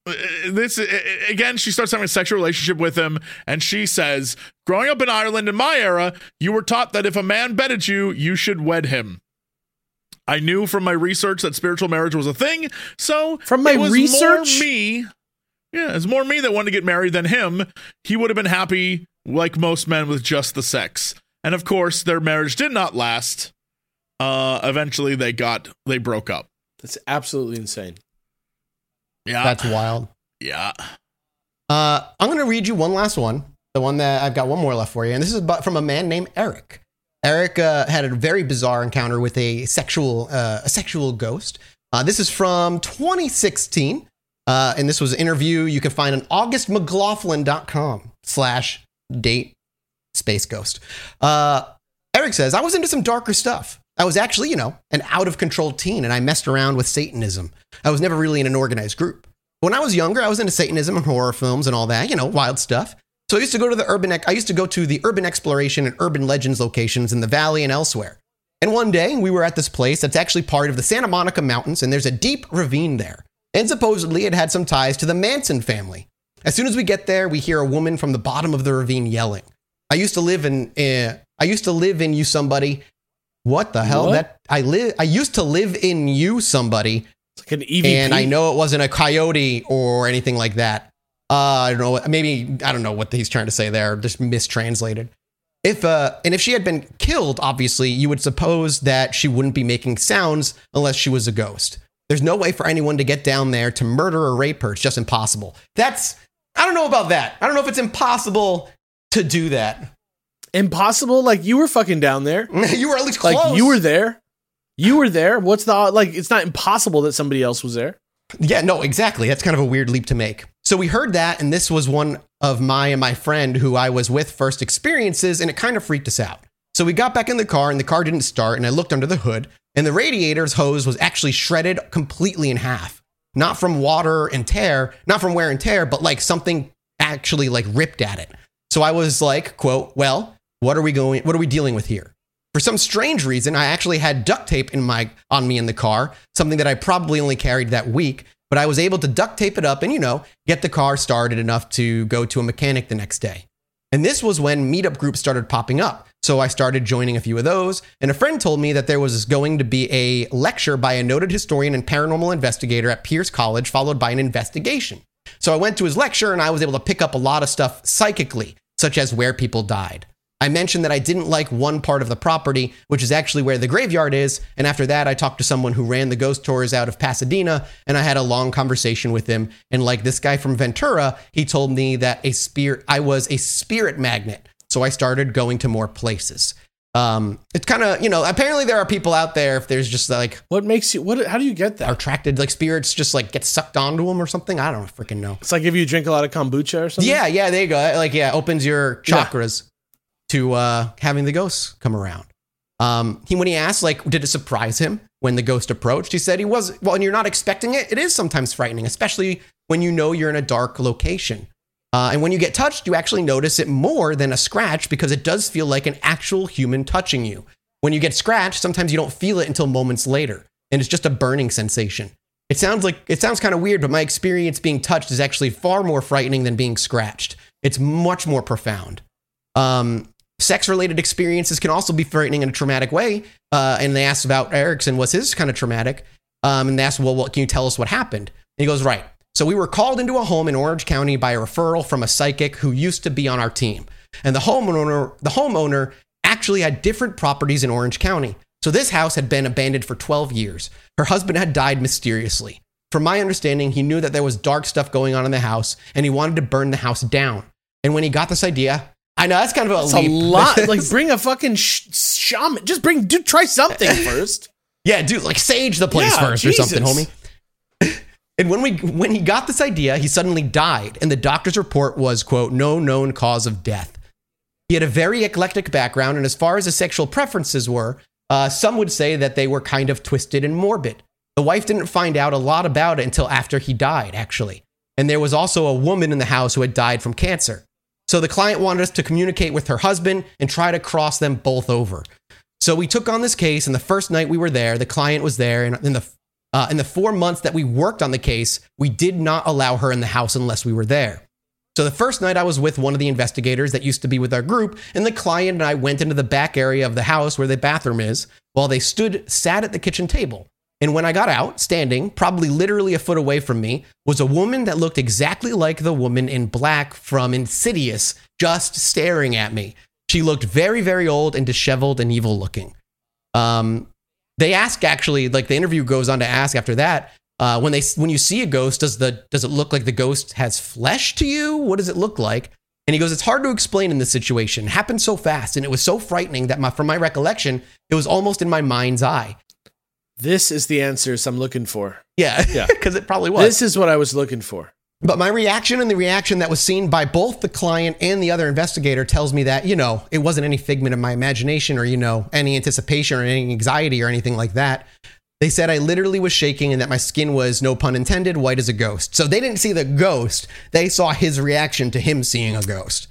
uh, this uh, again she starts having a sexual relationship with him and she says growing up in ireland in my era you were taught that if a man betted you you should wed him i knew from my research that spiritual marriage was a thing so From my research? me yeah it's more me that wanted to get married than him he would have been happy like most men with just the sex and of course their marriage did not last uh eventually they got they broke up That's absolutely insane. yeah That's wild. yeah Uh, I'm going to read you one last one. The one that I've got one more left for you, and this is about, from a man named Eric. Eric uh, had a very bizarre encounter with a sexual uh, a sexual ghost. Uh, this is from 2016, uh, and this was an interview you can find on augustmclaughlin.com slash date space ghost. Uh, Eric says, I was into some darker stuff. I was actually, you know, an out of control teen, and I messed around with Satanism. I was never really in an organized group. When I was younger, I was into Satanism and horror films and all that, you know, wild stuff. So I used to go to the urban, I used to go to the urban exploration and urban legends locations in the valley and elsewhere. And one day we were at this place that's actually part of the Santa Monica Mountains, and there's a deep ravine there. And supposedly it had some ties to the Manson family. As soon as we get there, we hear a woman from the bottom of the ravine yelling. I used to live in, uh, I used to live in you somebody. What the hell? What? That I live, I used to live in you somebody. It's like an EVP. And I know it wasn't a coyote or anything like that. Uh, I don't know. Maybe I don't know what he's trying to say there. Just mistranslated. If uh, and if she had been killed, obviously you would suppose that she wouldn't be making sounds unless she was a ghost. There's no way for anyone to get down there to murder or rape her. It's just impossible. That's I don't know about that. I don't know if it's impossible to do that. Impossible? Like you were fucking down there. you were at least close. Like you were there. You were there. What's the like? It's not impossible that somebody else was there. Yeah, no, exactly. That's kind of a weird leap to make. So we heard that, and this was one of my and my friend who I was with first experiences, and it kind of freaked us out. So we got back in the car, and the car didn't start, and I looked under the hood, and the radiator's hose was actually shredded completely in half. Not from water and tear, not from wear and tear, but like something actually like ripped at it. So I was like, quote, well, what are we going, what are we dealing with here? For some strange reason, I actually had duct tape in my on me in the car, something that I probably only carried that week, but I was able to duct tape it up and you know, get the car started enough to go to a mechanic the next day. And this was when meetup groups started popping up. So I started joining a few of those, and a friend told me that there was going to be a lecture by a noted historian and paranormal investigator at Pierce College followed by an investigation. So I went to his lecture and I was able to pick up a lot of stuff psychically, such as where people died. I mentioned that I didn't like one part of the property, which is actually where the graveyard is. And after that, I talked to someone who ran the ghost tours out of Pasadena, and I had a long conversation with him. And like this guy from Ventura, he told me that a spirit, I was a spirit magnet. So I started going to more places. Um, it's kind of, you know, apparently there are people out there, if there's just like, What makes you? What? How do you get that? are attracted, like spirits just like get sucked onto them or something. I don't freaking know. It's like if you drink a lot of kombucha or something. Yeah, yeah, there you go. Like, yeah, opens your chakras to uh, having the ghosts come around. Um, he when he asked, like, did it surprise him when the ghost approached? He said he was. Well, and you're not expecting it. It is sometimes frightening, especially when you know you're in a dark location. Uh, and when you get touched, you actually notice it more than a scratch because it does feel like an actual human touching you. When you get scratched, sometimes you don't feel it until moments later, and it's just a burning sensation. It sounds like it sounds kind of weird, but my experience being touched is actually far more frightening than being scratched. It's much more profound. Um, sex related experiences can also be frightening in a traumatic way. Uh, and they asked about Erickson, was his kind of traumatic? Um, and they asked, well, what can you tell us what happened? And he goes, right. So we were called into a home in Orange County by a referral from a psychic who used to be on our team. And the homeowner, the homeowner actually had different properties in Orange County. So this house had been abandoned for 12 years. Her husband had died mysteriously. From my understanding, he knew that there was dark stuff going on in the house and he wanted to burn the house down. And when he got this idea, I know that's kind of a, It's a lot. like bring a fucking sh- shaman. Just bring. Do try something first. Yeah, dude, like sage the place Yeah, first or something, homie. And when we when he got this idea, he suddenly died, and the doctor's report was quote no known cause of death. He had a very eclectic background, and as far as his sexual preferences were, uh, some would say that they were kind of twisted and morbid. The wife didn't find out a lot about it until after he died, actually. And there was also a woman in the house who had died from cancer. So the client wanted us to communicate with her husband and try to cross them both over. So we took on this case, and the first night we were there, the client was there, and in the uh, in the four months that we worked on the case, we did not allow her in the house unless we were there. So the first night I was with one of the investigators that used to be with our group, and the client and I went into the back area of the house where the bathroom is, while they stood sat at the kitchen table. And when I got out, standing, probably literally a foot away from me, was a woman that looked exactly like the woman in black from Insidious, just staring at me. She looked very, very old and disheveled and evil looking. Um, they ask actually, like the interview goes on to ask after that, uh, when they when you see a ghost, does the does it look like the ghost has flesh to you? What does it look like? And he goes, It's hard to explain in this situation. It happened so fast and it was so frightening that my, from my recollection, it was almost in my mind's eye. This is the answers I'm looking for. Yeah. Yeah. Because it probably was. This is what I was looking for. But my reaction and the reaction that was seen by both the client and the other investigator tells me that, you know, it wasn't any figment of my imagination or, you know, any anticipation or any anxiety or anything like that. They said I literally was shaking and that my skin was, no pun intended, white as a ghost. So they didn't see the ghost, they saw his reaction to him seeing a ghost.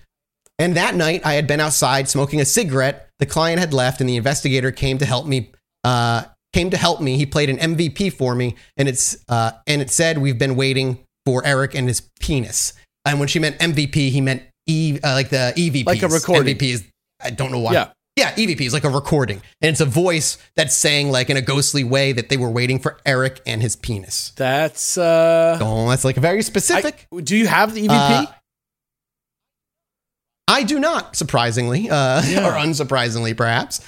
And that night, I had been outside smoking a cigarette. The client had left, and the investigator came to help me. Uh, came to help me. He played an MVP for me, and it's uh, and it said we've been waiting for Eric and his penis. And when she meant MVP, he meant E uh, like the EVP, Like a recording. MVP is I don't know why. Yeah. Yeah, EVP is like a recording, and it's a voice that's saying like in a ghostly way that they were waiting for Eric and his penis. That's uh Oh, that's like very specific. I- do you have the EVP? Uh, I do not, surprisingly, uh, or unsurprisingly, perhaps.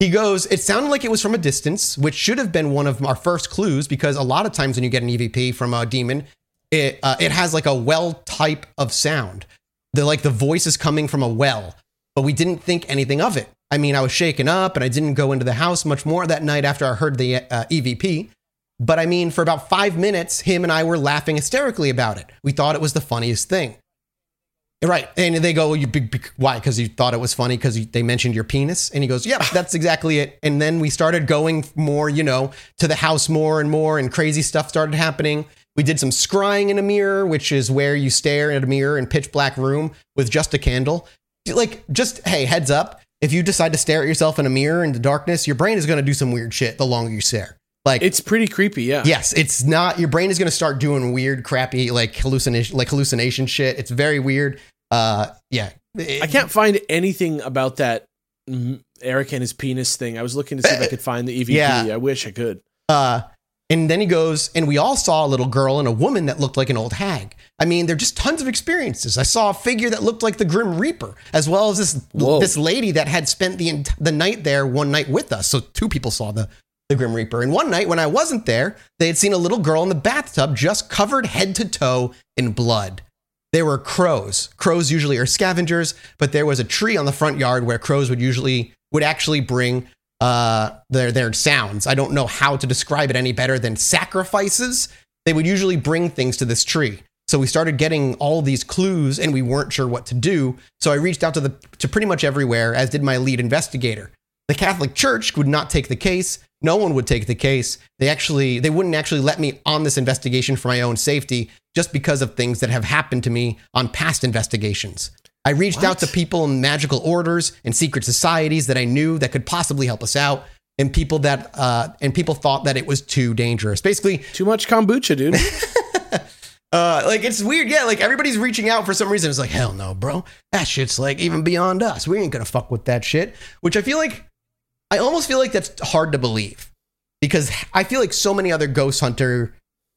He goes, It sounded like it was from a distance, which should have been one of our first clues because a lot of times when you get an EVP from a demon, it, uh, it has like a well type of sound. The, like the voice is coming from a well, but we didn't think anything of it. I mean, I was shaken up and I didn't go into the house much more that night after I heard the uh, EVP. But I mean, for about five minutes, him and I were laughing hysterically about it. We thought it was the funniest thing. Right. And they go, you, why? Because you thought it was funny because they mentioned your penis? And he goes, yep, that's exactly it. And then we started going more, you know, to the house more and more, and crazy stuff started happening. We did some scrying in a mirror, which is where you stare at a mirror in pitch black room with just a candle. Like, just, hey, heads up. If you decide to stare at yourself in a mirror in the darkness, your brain is going to do some weird shit the longer you stare. Like, it's pretty creepy, yeah. Yes, it's not. Your brain is going to start doing weird, crappy, like hallucination, like hallucination shit. It's very weird. Uh, yeah. I can't find anything about that Eric and his penis thing. I was looking to see if I could find the EVP. Yeah. I wish I could. Uh, and then he goes, and we all saw a little girl and a woman that looked like an old hag. I mean, there are just tons of experiences. I saw a figure that looked like the Grim Reaper, as well as this Whoa. this lady that had spent the the night there one night with us. So two people saw the the Grim Reaper. And one night when I wasn't there, they had seen a little girl in the bathtub just covered head to toe in blood. There were crows. Crows usually are scavengers, but there was a tree on the front yard where crows would usually would actually bring uh, their their sounds. I don't know how to describe it any better than sacrifices. They would usually bring things to this tree. So we started getting all these clues, and we weren't sure what to do. So I reached out to the to pretty much everywhere, as did my lead investigator. The Catholic Church would not take the case. No one would take the case. They actually they wouldn't actually let me on this investigation for my own safety, just because of things that have happened to me on past investigations. I reached out to people in magical orders and secret societies that I knew that could possibly help us out, and people that uh, and people thought that it was too dangerous. Basically, too much kombucha, dude. uh, like it's weird, yeah. Like everybody's reaching out for some reason. It's like hell no, bro. That shit's like even beyond us. We ain't gonna fuck with that shit. Which I feel like, I almost feel like that's hard to believe because I feel like so many other ghost hunter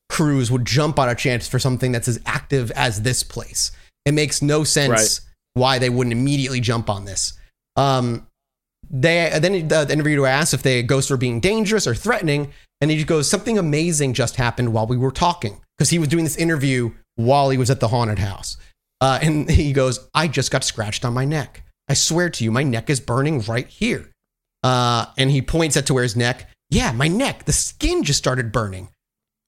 crews would jump on a chance for something that's as active as this place. It makes no sense Right. Why they wouldn't immediately jump on this. Um, they then the, the interviewer asked if the ghosts were being dangerous or threatening, and he goes, "Something amazing just happened while we were talking," because he was doing this interview while he was at the haunted house. Uh, and he goes, "I just got scratched on my neck. I swear to you, my neck is burning right here." Uh, and he points at to where his neck. Yeah, my neck. The skin just started burning.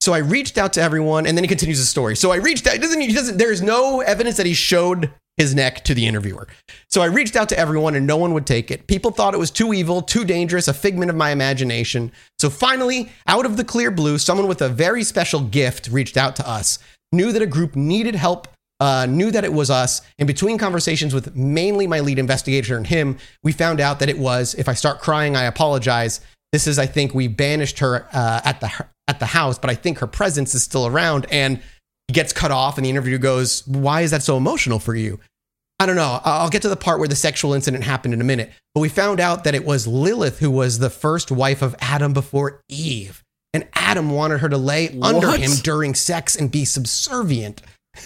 So I reached out to everyone, and then he continues the story. So I reached out. Doesn't he doesn't? There is no evidence that he showed his neck to the interviewer. So I reached out to everyone, and no one would take it. People thought it was too evil, too dangerous, a figment of my imagination. So finally, out of the clear blue, someone with a very special gift reached out to us. Knew that a group needed help. Uh, knew that it was us. In between conversations with mainly my lead investigator and him, we found out that it was. If I start crying, I apologize. This is, I think, we banished her uh, at the at the house, but I think her presence is still around. And gets cut off, and the interview goes, "Why is that so emotional for you?" I don't know. I'll get to the part where the sexual incident happened in a minute. But we found out that it was Lilith who was the first wife of Adam before Eve. And Adam wanted her to lay under him during sex and be subservient.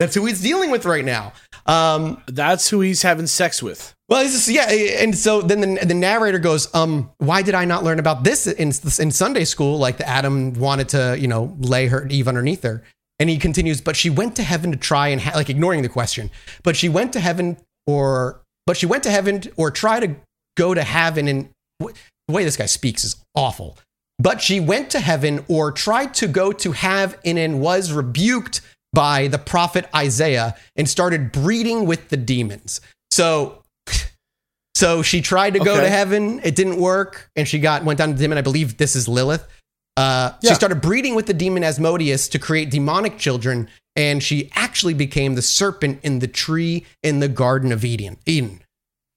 That's who he's dealing with right now. Um, That's who he's having sex with. Well, it's just, yeah, and so then the, the narrator goes, um, "Why did I not learn about this in in Sunday school? Like the Adam wanted to, you know, lay her Eve underneath her." And he continues, but she went to heaven to try and ha- like ignoring the question. But she went to heaven or but she went to heaven or try to go to heaven and the way this guy speaks is awful. But she went to heaven or tried to go to have and was rebuked by the prophet Isaiah and started breeding with the demons. So so she tried to go Okay. to heaven, it didn't work, and she got went down to demon. I believe this is Lilith. Uh, Yeah. She started breeding with the demon Asmodeus to create demonic children, and she actually became the serpent in the tree in the Garden of Eden. Eden.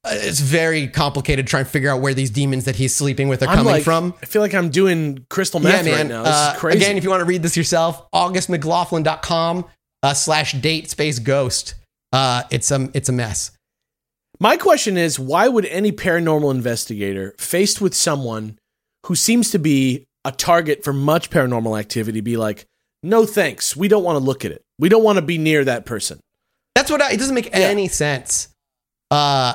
Uh, it's very complicated trying to figure out where these demons that he's sleeping with are I'm coming like- from. I feel like I'm doing crystal meth right now. This Uh, is crazy. Again, if you want to read this yourself, augustmclaughlin.com uh, slash date space ghost. Uh, it's, a, it's a mess. My question is why would any paranormal investigator faced with someone who seems to be a target for much paranormal activity be like, no thanks, we don't want to look at it. We don't want to be near that person. That's what I, it doesn't make any sense. Uh,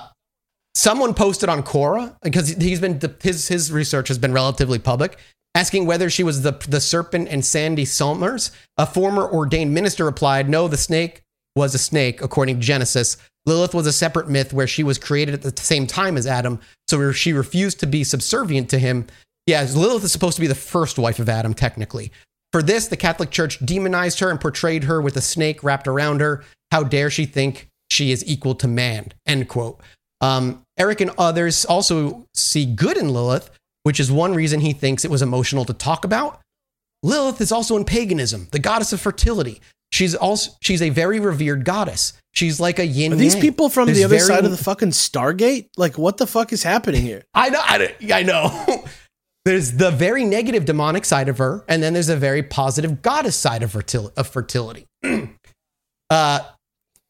someone posted on Quora because he's been his his research has been relatively public, asking whether she was the the serpent and Sandy Summers. A former ordained minister replied, "No, the snake was a snake, according to Genesis. Lilith was a separate myth where she was created at the same time as Adam, so she refused to be subservient to him. Yeah, Lilith is supposed to be the first wife of Adam, technically. For this, the Catholic Church demonized her and portrayed her with a snake wrapped around her. How dare she think she is equal to man? End quote. Um, Eric and others also see good in Lilith, which is one reason he thinks it was emotional to talk about. Lilith is also in paganism, the goddess of fertility. She's also she's a very revered goddess. She's like a yin. Are these yang. people from There's the other very- side of the fucking Stargate? Like, what the fuck is happening here? I know. I, I know. there's the very negative demonic side of her, and then there's a very positive goddess side of, fertil- of fertility. uh,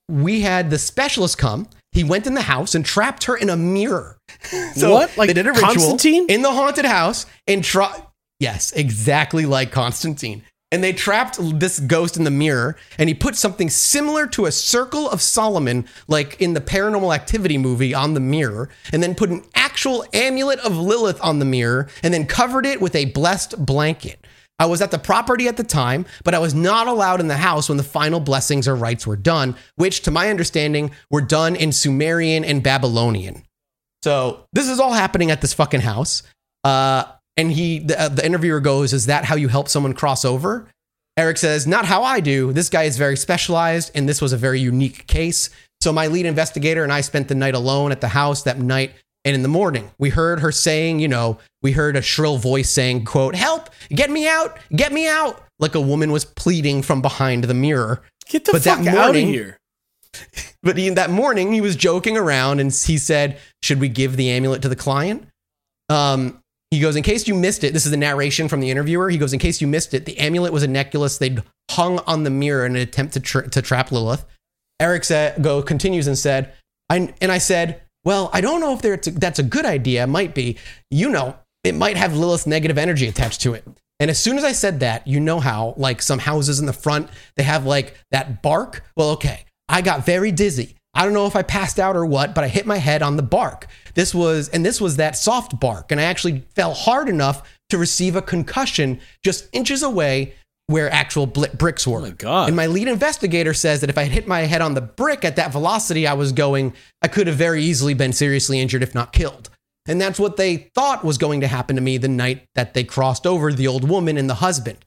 we had the specialist come. He went in the house and trapped her in a mirror. so What? Like they did a ritual Constantine? in the haunted house and try. Yes, exactly like Constantine. And they trapped this ghost in the mirror, and he put something similar to a circle of Solomon, like in the paranormal activity movie, on the mirror, and then put an actual amulet of Lilith on the mirror, and then covered it with a blessed blanket. I was at the property at the time, but I was not allowed in the house when the final blessings or rites were done, which, to my understanding, were done in Sumerian and Babylonian. So this is all happening at this fucking house. Uh, and he, the, uh, the interviewer goes, "Is that how you help someone cross over?" Eric says, "Not how I do. This guy is very specialized, and this was a very unique case. So my lead investigator and I spent the night alone at the house that night." And in the morning, we heard her saying, you know, we heard a shrill voice saying, quote, help, get me out, get me out. Like a woman was pleading from behind the mirror. Get the But that fuck out of morning- here. But he, that morning, he was joking around and he said, Should we give the amulet to the client? Um, he goes, In case you missed it, this is the narration from the interviewer. He goes, In case you missed it, the amulet was a necklace they'd hung on the mirror in an attempt to, tra- to trap Lilith. Eric said, go continues and said, I, and I said, Well, I don't know if there- that's a good idea. It might be. You know, it might have Lilith's negative energy attached to it. And as soon as I said that, you know how, like some houses in the front, they have like that bark. Well, okay, I got very dizzy. I don't know if I passed out or what, but I hit my head on the bark. This was, and this was that soft bark. And I actually fell hard enough to receive a concussion just inches away where actual bl- bricks were. Oh my God. And my lead investigator says that if I had hit my head on the brick at that velocity I was going, I could have very easily been seriously injured, if not killed. And that's what they thought was going to happen to me the night that they crossed over the old woman and the husband.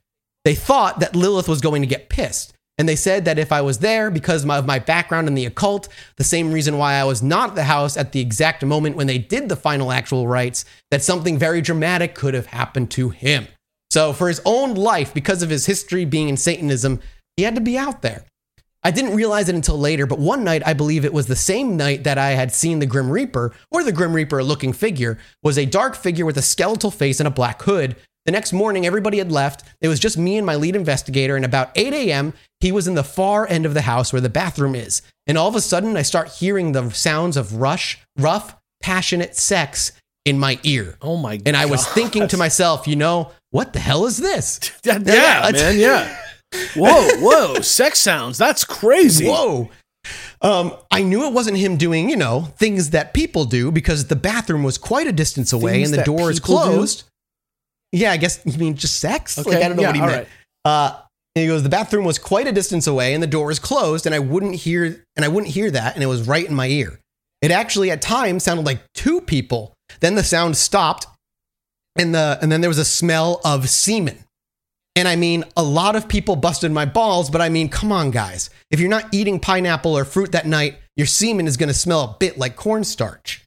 They thought that Lilith was going to get pissed. And they said that if I was there because of my- background in the occult, the same reason why I was not at the house at the exact moment when they did the final actual rites, that something very dramatic could have happened to him. So, for his own life, because of his history being in Satanism, he had to be out there. I didn't realize it until later, but one night, I believe it was the same night that I had seen the Grim Reaper, or the Grim Reaper looking figure, was a dark figure with a skeletal face and a black hood. The next morning, everybody had left. It was just me and my lead investigator, and about 8 a.m., he was in the far end of the house where the bathroom is. And all of a sudden, I start hearing the sounds of rush, rough, passionate sex in my ear. Oh my god. And I was God. thinking to myself, you know, what the hell is this? Yeah, yeah, man, yeah. Whoa, whoa, sex sounds. That's crazy. Whoa. Um, I knew it wasn't him doing, you know, things that people do because the bathroom was quite a distance away Things and the door is closed. do? Yeah, I guess you mean just sex? Okay, Like I don't know yeah, what he meant. Uh, And he goes, the bathroom was quite a distance away and the door was closed and I wouldn't hear and I wouldn't hear that and it was right in my ear. It actually at times sounded like two people. Then the sound stopped and the and then there was a smell of semen. And I mean, a lot of people busted my balls, but I mean, come on, guys. If you're not eating pineapple or fruit that night, your semen is going to smell a bit like cornstarch.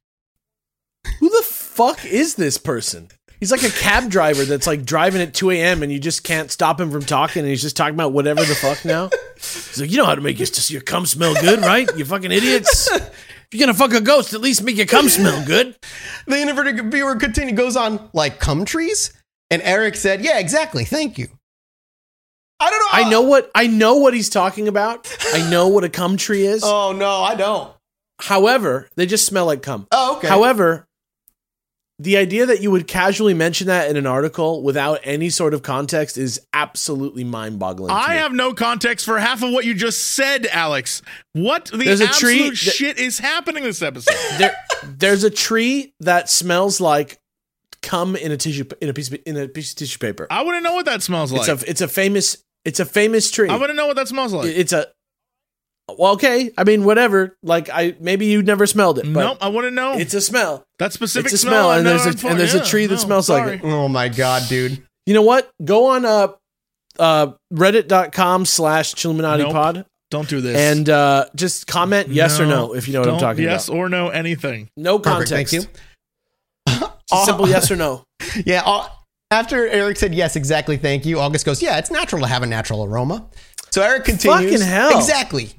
Who the fuck is this person? He's like a cab driver that's like driving at 2 a.m. and you just can't stop him from talking and he's just talking about whatever the fuck now. He's like, you know how to make your, your cum smell good, right? You fucking idiots. If you're gonna fuck a ghost, at least make your cum smell good. The interviewer continue goes on like cum trees, and Eric said, "Yeah, exactly. Thank you." I don't know. I know what I know what he's talking about. I know what a cum tree is. Oh no, I don't. However, they just smell like cum. Oh, okay. However, the idea that you would casually mention that in an article without any sort of context is absolutely mind-boggling. I have no context for half of what you just said, Alex. What the There's absolute that- shit is happening this episode? there, there's a tree that smells like cum in a tissue in a piece of, in a piece of tissue paper. I want to know what that smells like. It's a it's a famous it's a famous tree. I want to know what that smells like. It's a well, okay. I mean, whatever. Like, I maybe you never smelled it, but nope, I want to know. it's a smell. that specific It's a smell, I and there's a I'm for- and there's a tree that no, smells sorry. like it. Oh my god, dude. You know what? Go on uh, uh reddit.com slash Chilluminati Nope. pod Don't do this. and uh, just comment yes or no if you know what I'm talking yes about. Yes or no anything. No Perfect, context. thank you. Just simple yes or no. Yeah. uh, After Eric said yes, exactly. Thank you. August goes, yeah, it's natural to have a natural aroma. So Eric continues. Fucking hell. Exactly.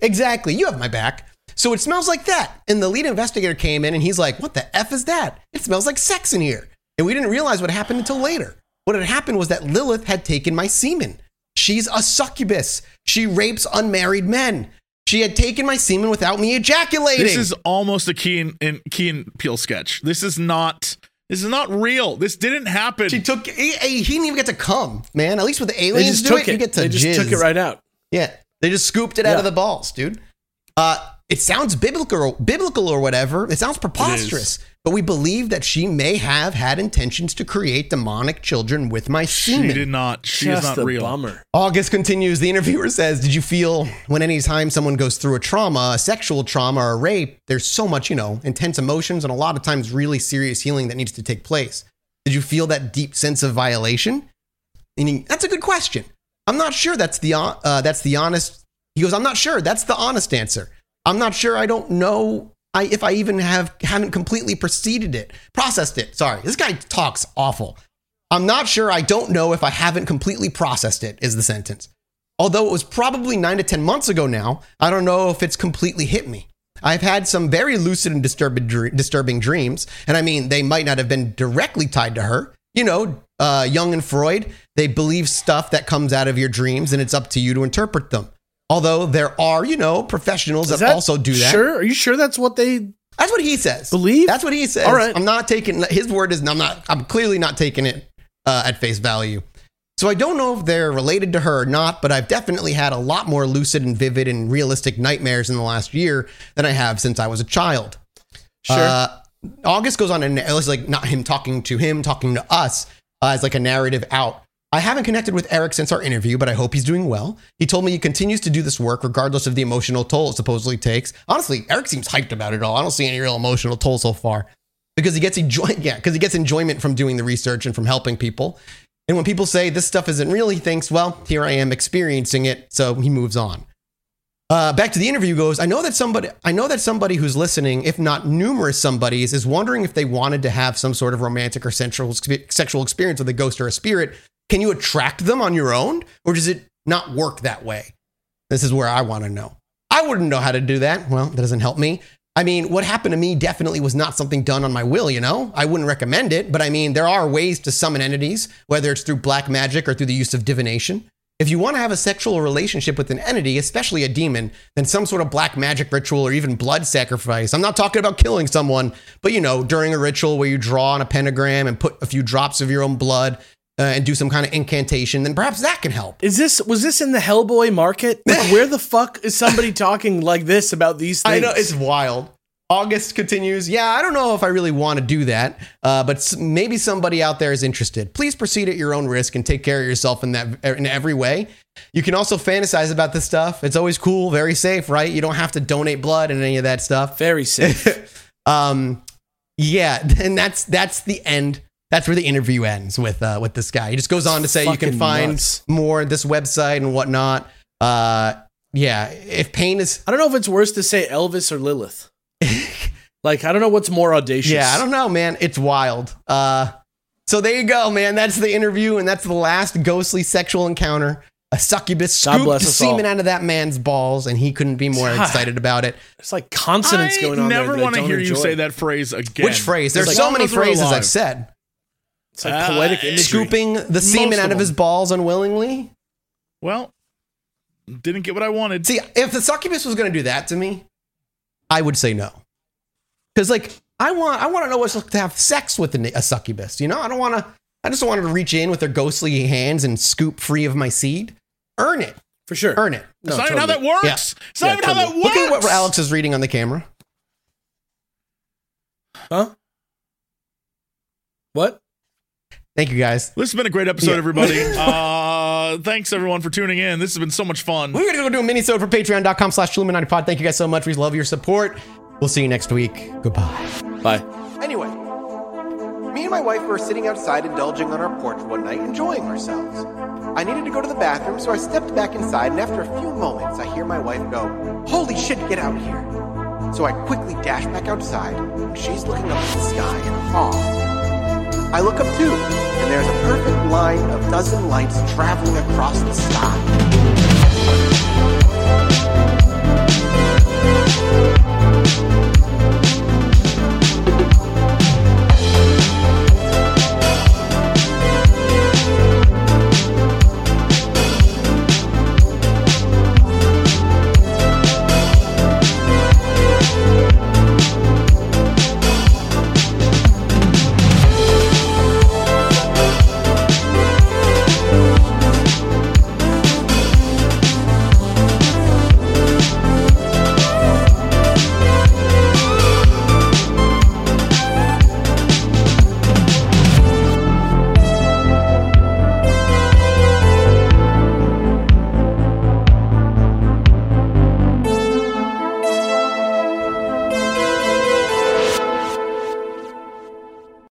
Exactly. You have my back. So it smells like that. And the lead investigator came in and he's like, what the F is that? It smells like sex in here. And we didn't realize what happened until later. What had happened was that Lilith had taken my semen. She's a succubus. She rapes unmarried men. She had taken my semen without me ejaculating. This is almost a Key and, and Key and Peele sketch. This is not. This is not real. This didn't happen. She took. He, he didn't even get to come, man. At least with the They aliens just do took it, it. you get to They just jizz. took it right out. Yeah, they just scooped it out of the balls, dude. Uh, it sounds biblical, biblical or whatever. It sounds preposterous, but we believe that she may have had intentions to create demonic children with my semen. she did not. She is not a real. bummer. August continues. The interviewer says, Did you feel when any time someone goes through a trauma, a sexual trauma or a rape, there's so much, you know, intense emotions and a lot of times really serious healing that needs to take place? Did you feel that deep sense of violation? Meaning, that's a good question. I'm not sure that's the, uh, that's the honest. He goes, I'm not sure. That's the honest answer. I'm not sure. I don't know I, if I even have haven't completely proceeded it, processed it. Sorry, this guy talks awful. I'm not sure. I don't know if I haven't completely processed it, is the sentence. Although it was probably nine to 10 months ago now, I don't know if it's completely hit me. I've had some very lucid and disturbing, disturbing dreams. And I mean, they might not have been directly tied to her. You know, uh, Jung and Freud, they believe stuff that comes out of your dreams, and it's up to you to interpret them. Although there are, you know, professionals Is that, also do that. Sure? Are you sure that's what they That's what he says. Believe? That's what he says. All right. I'm not taking his word is I'm not I'm clearly not taking it uh, at face value. So I don't know if they're related to her or not, but I've definitely had a lot more lucid and vivid and realistic nightmares in the last year than I have since I was a child. Sure. Uh, August goes on and it was like not him talking to him, talking to us uh, as like a narrative out. I haven't connected with Eric since our interview, but I hope he's doing well. He told me he continues to do this work regardless of the emotional toll it supposedly takes. Honestly, Eric seems hyped about it all. I don't see any real emotional toll so far because he gets enjoy yeah, because he gets enjoyment from doing the research and from helping people. And when people say this stuff isn't real, he thinks, well, here I am experiencing it, so he moves on. Uh, back to the interview goes. I know that somebody, I know that somebody who's listening, if not numerous somebodies, is wondering if they wanted to have some sort of romantic or sensual sexual experience with a ghost or a spirit. Can you attract them on your own, or does it not work that way? This is where I want to know. I wouldn't know how to do that. Well, that doesn't help me. I mean, what happened to me definitely was not something done on my will, you know? I wouldn't recommend it, but I mean, there are ways to summon entities, whether it's through black magic or through the use of divination. If you want to have a sexual relationship with an entity, especially a demon, then some sort of black magic ritual or even blood sacrifice. I'm not talking about killing someone, but you know, during a ritual where you draw on a pentagram and put a few drops of your own blood uh, and do some kind of incantation, then perhaps that can help. Is this was this in the Hellboy market? Like, where the fuck is somebody talking like this about these things? I know it's wild. August continues. Yeah, I don't know if I really want to do that, uh, but maybe somebody out there is interested. Please proceed at your own risk and take care of yourself in that in every way. You can also fantasize about this stuff. It's always cool, very safe, right? You don't have to donate blood and any of that stuff. Very safe. um, yeah, and that's that's the end. That's where the interview ends with uh, with this guy. He just goes on to say you can find nuts. more at this website and whatnot. Uh, yeah, if pain is I don't know if it's worse to say Elvis or Lilith. like I don't know what's more audacious. Yeah, I don't know, man. It's wild. Uh, so there you go, man. That's the interview, and that's the last ghostly sexual encounter. A succubus God scooped bless the us all. semen out of that man's balls, and he couldn't be more excited about it. It's like consonants I going on. never I never want to don't hear you say that phrase again. Which phrase? There's As so many phrases. I've said. It's like poetic Uh, imagery. Scooping the semen Most out of of his balls unwillingly. Well, didn't get what I wanted. See, if the succubus was going to do that to me, I would say no. Because like I want, I want to know what's like to have sex with a, a succubus. You know, I don't want to. I just want her to reach in with their ghostly hands and scoop free of my seed. Earn it for sure. Earn it. That's not even how that works. Yeah. It's not Yeah, even how that totally. works. Look at what Alex is reading on the camera. Huh? What? Thank you guys. This has been a great episode, Yeah. everybody. uh, thanks everyone for tuning in. This has been so much fun. We're gonna go do a mini for patreon.com slash Chilluminati pod. Thank you guys so much. We love your support. We'll see you next week. Goodbye. Bye. Anyway, me and my wife were sitting outside indulging on our porch one night, enjoying ourselves. I needed to go to the bathroom, so I stepped back inside, and after a few moments, I hear my wife go, Holy shit, get out here! So I quickly dash back outside, and she's looking up at the sky in awe. I look up too, and there's a perfect line of dozen lights traveling across the sky.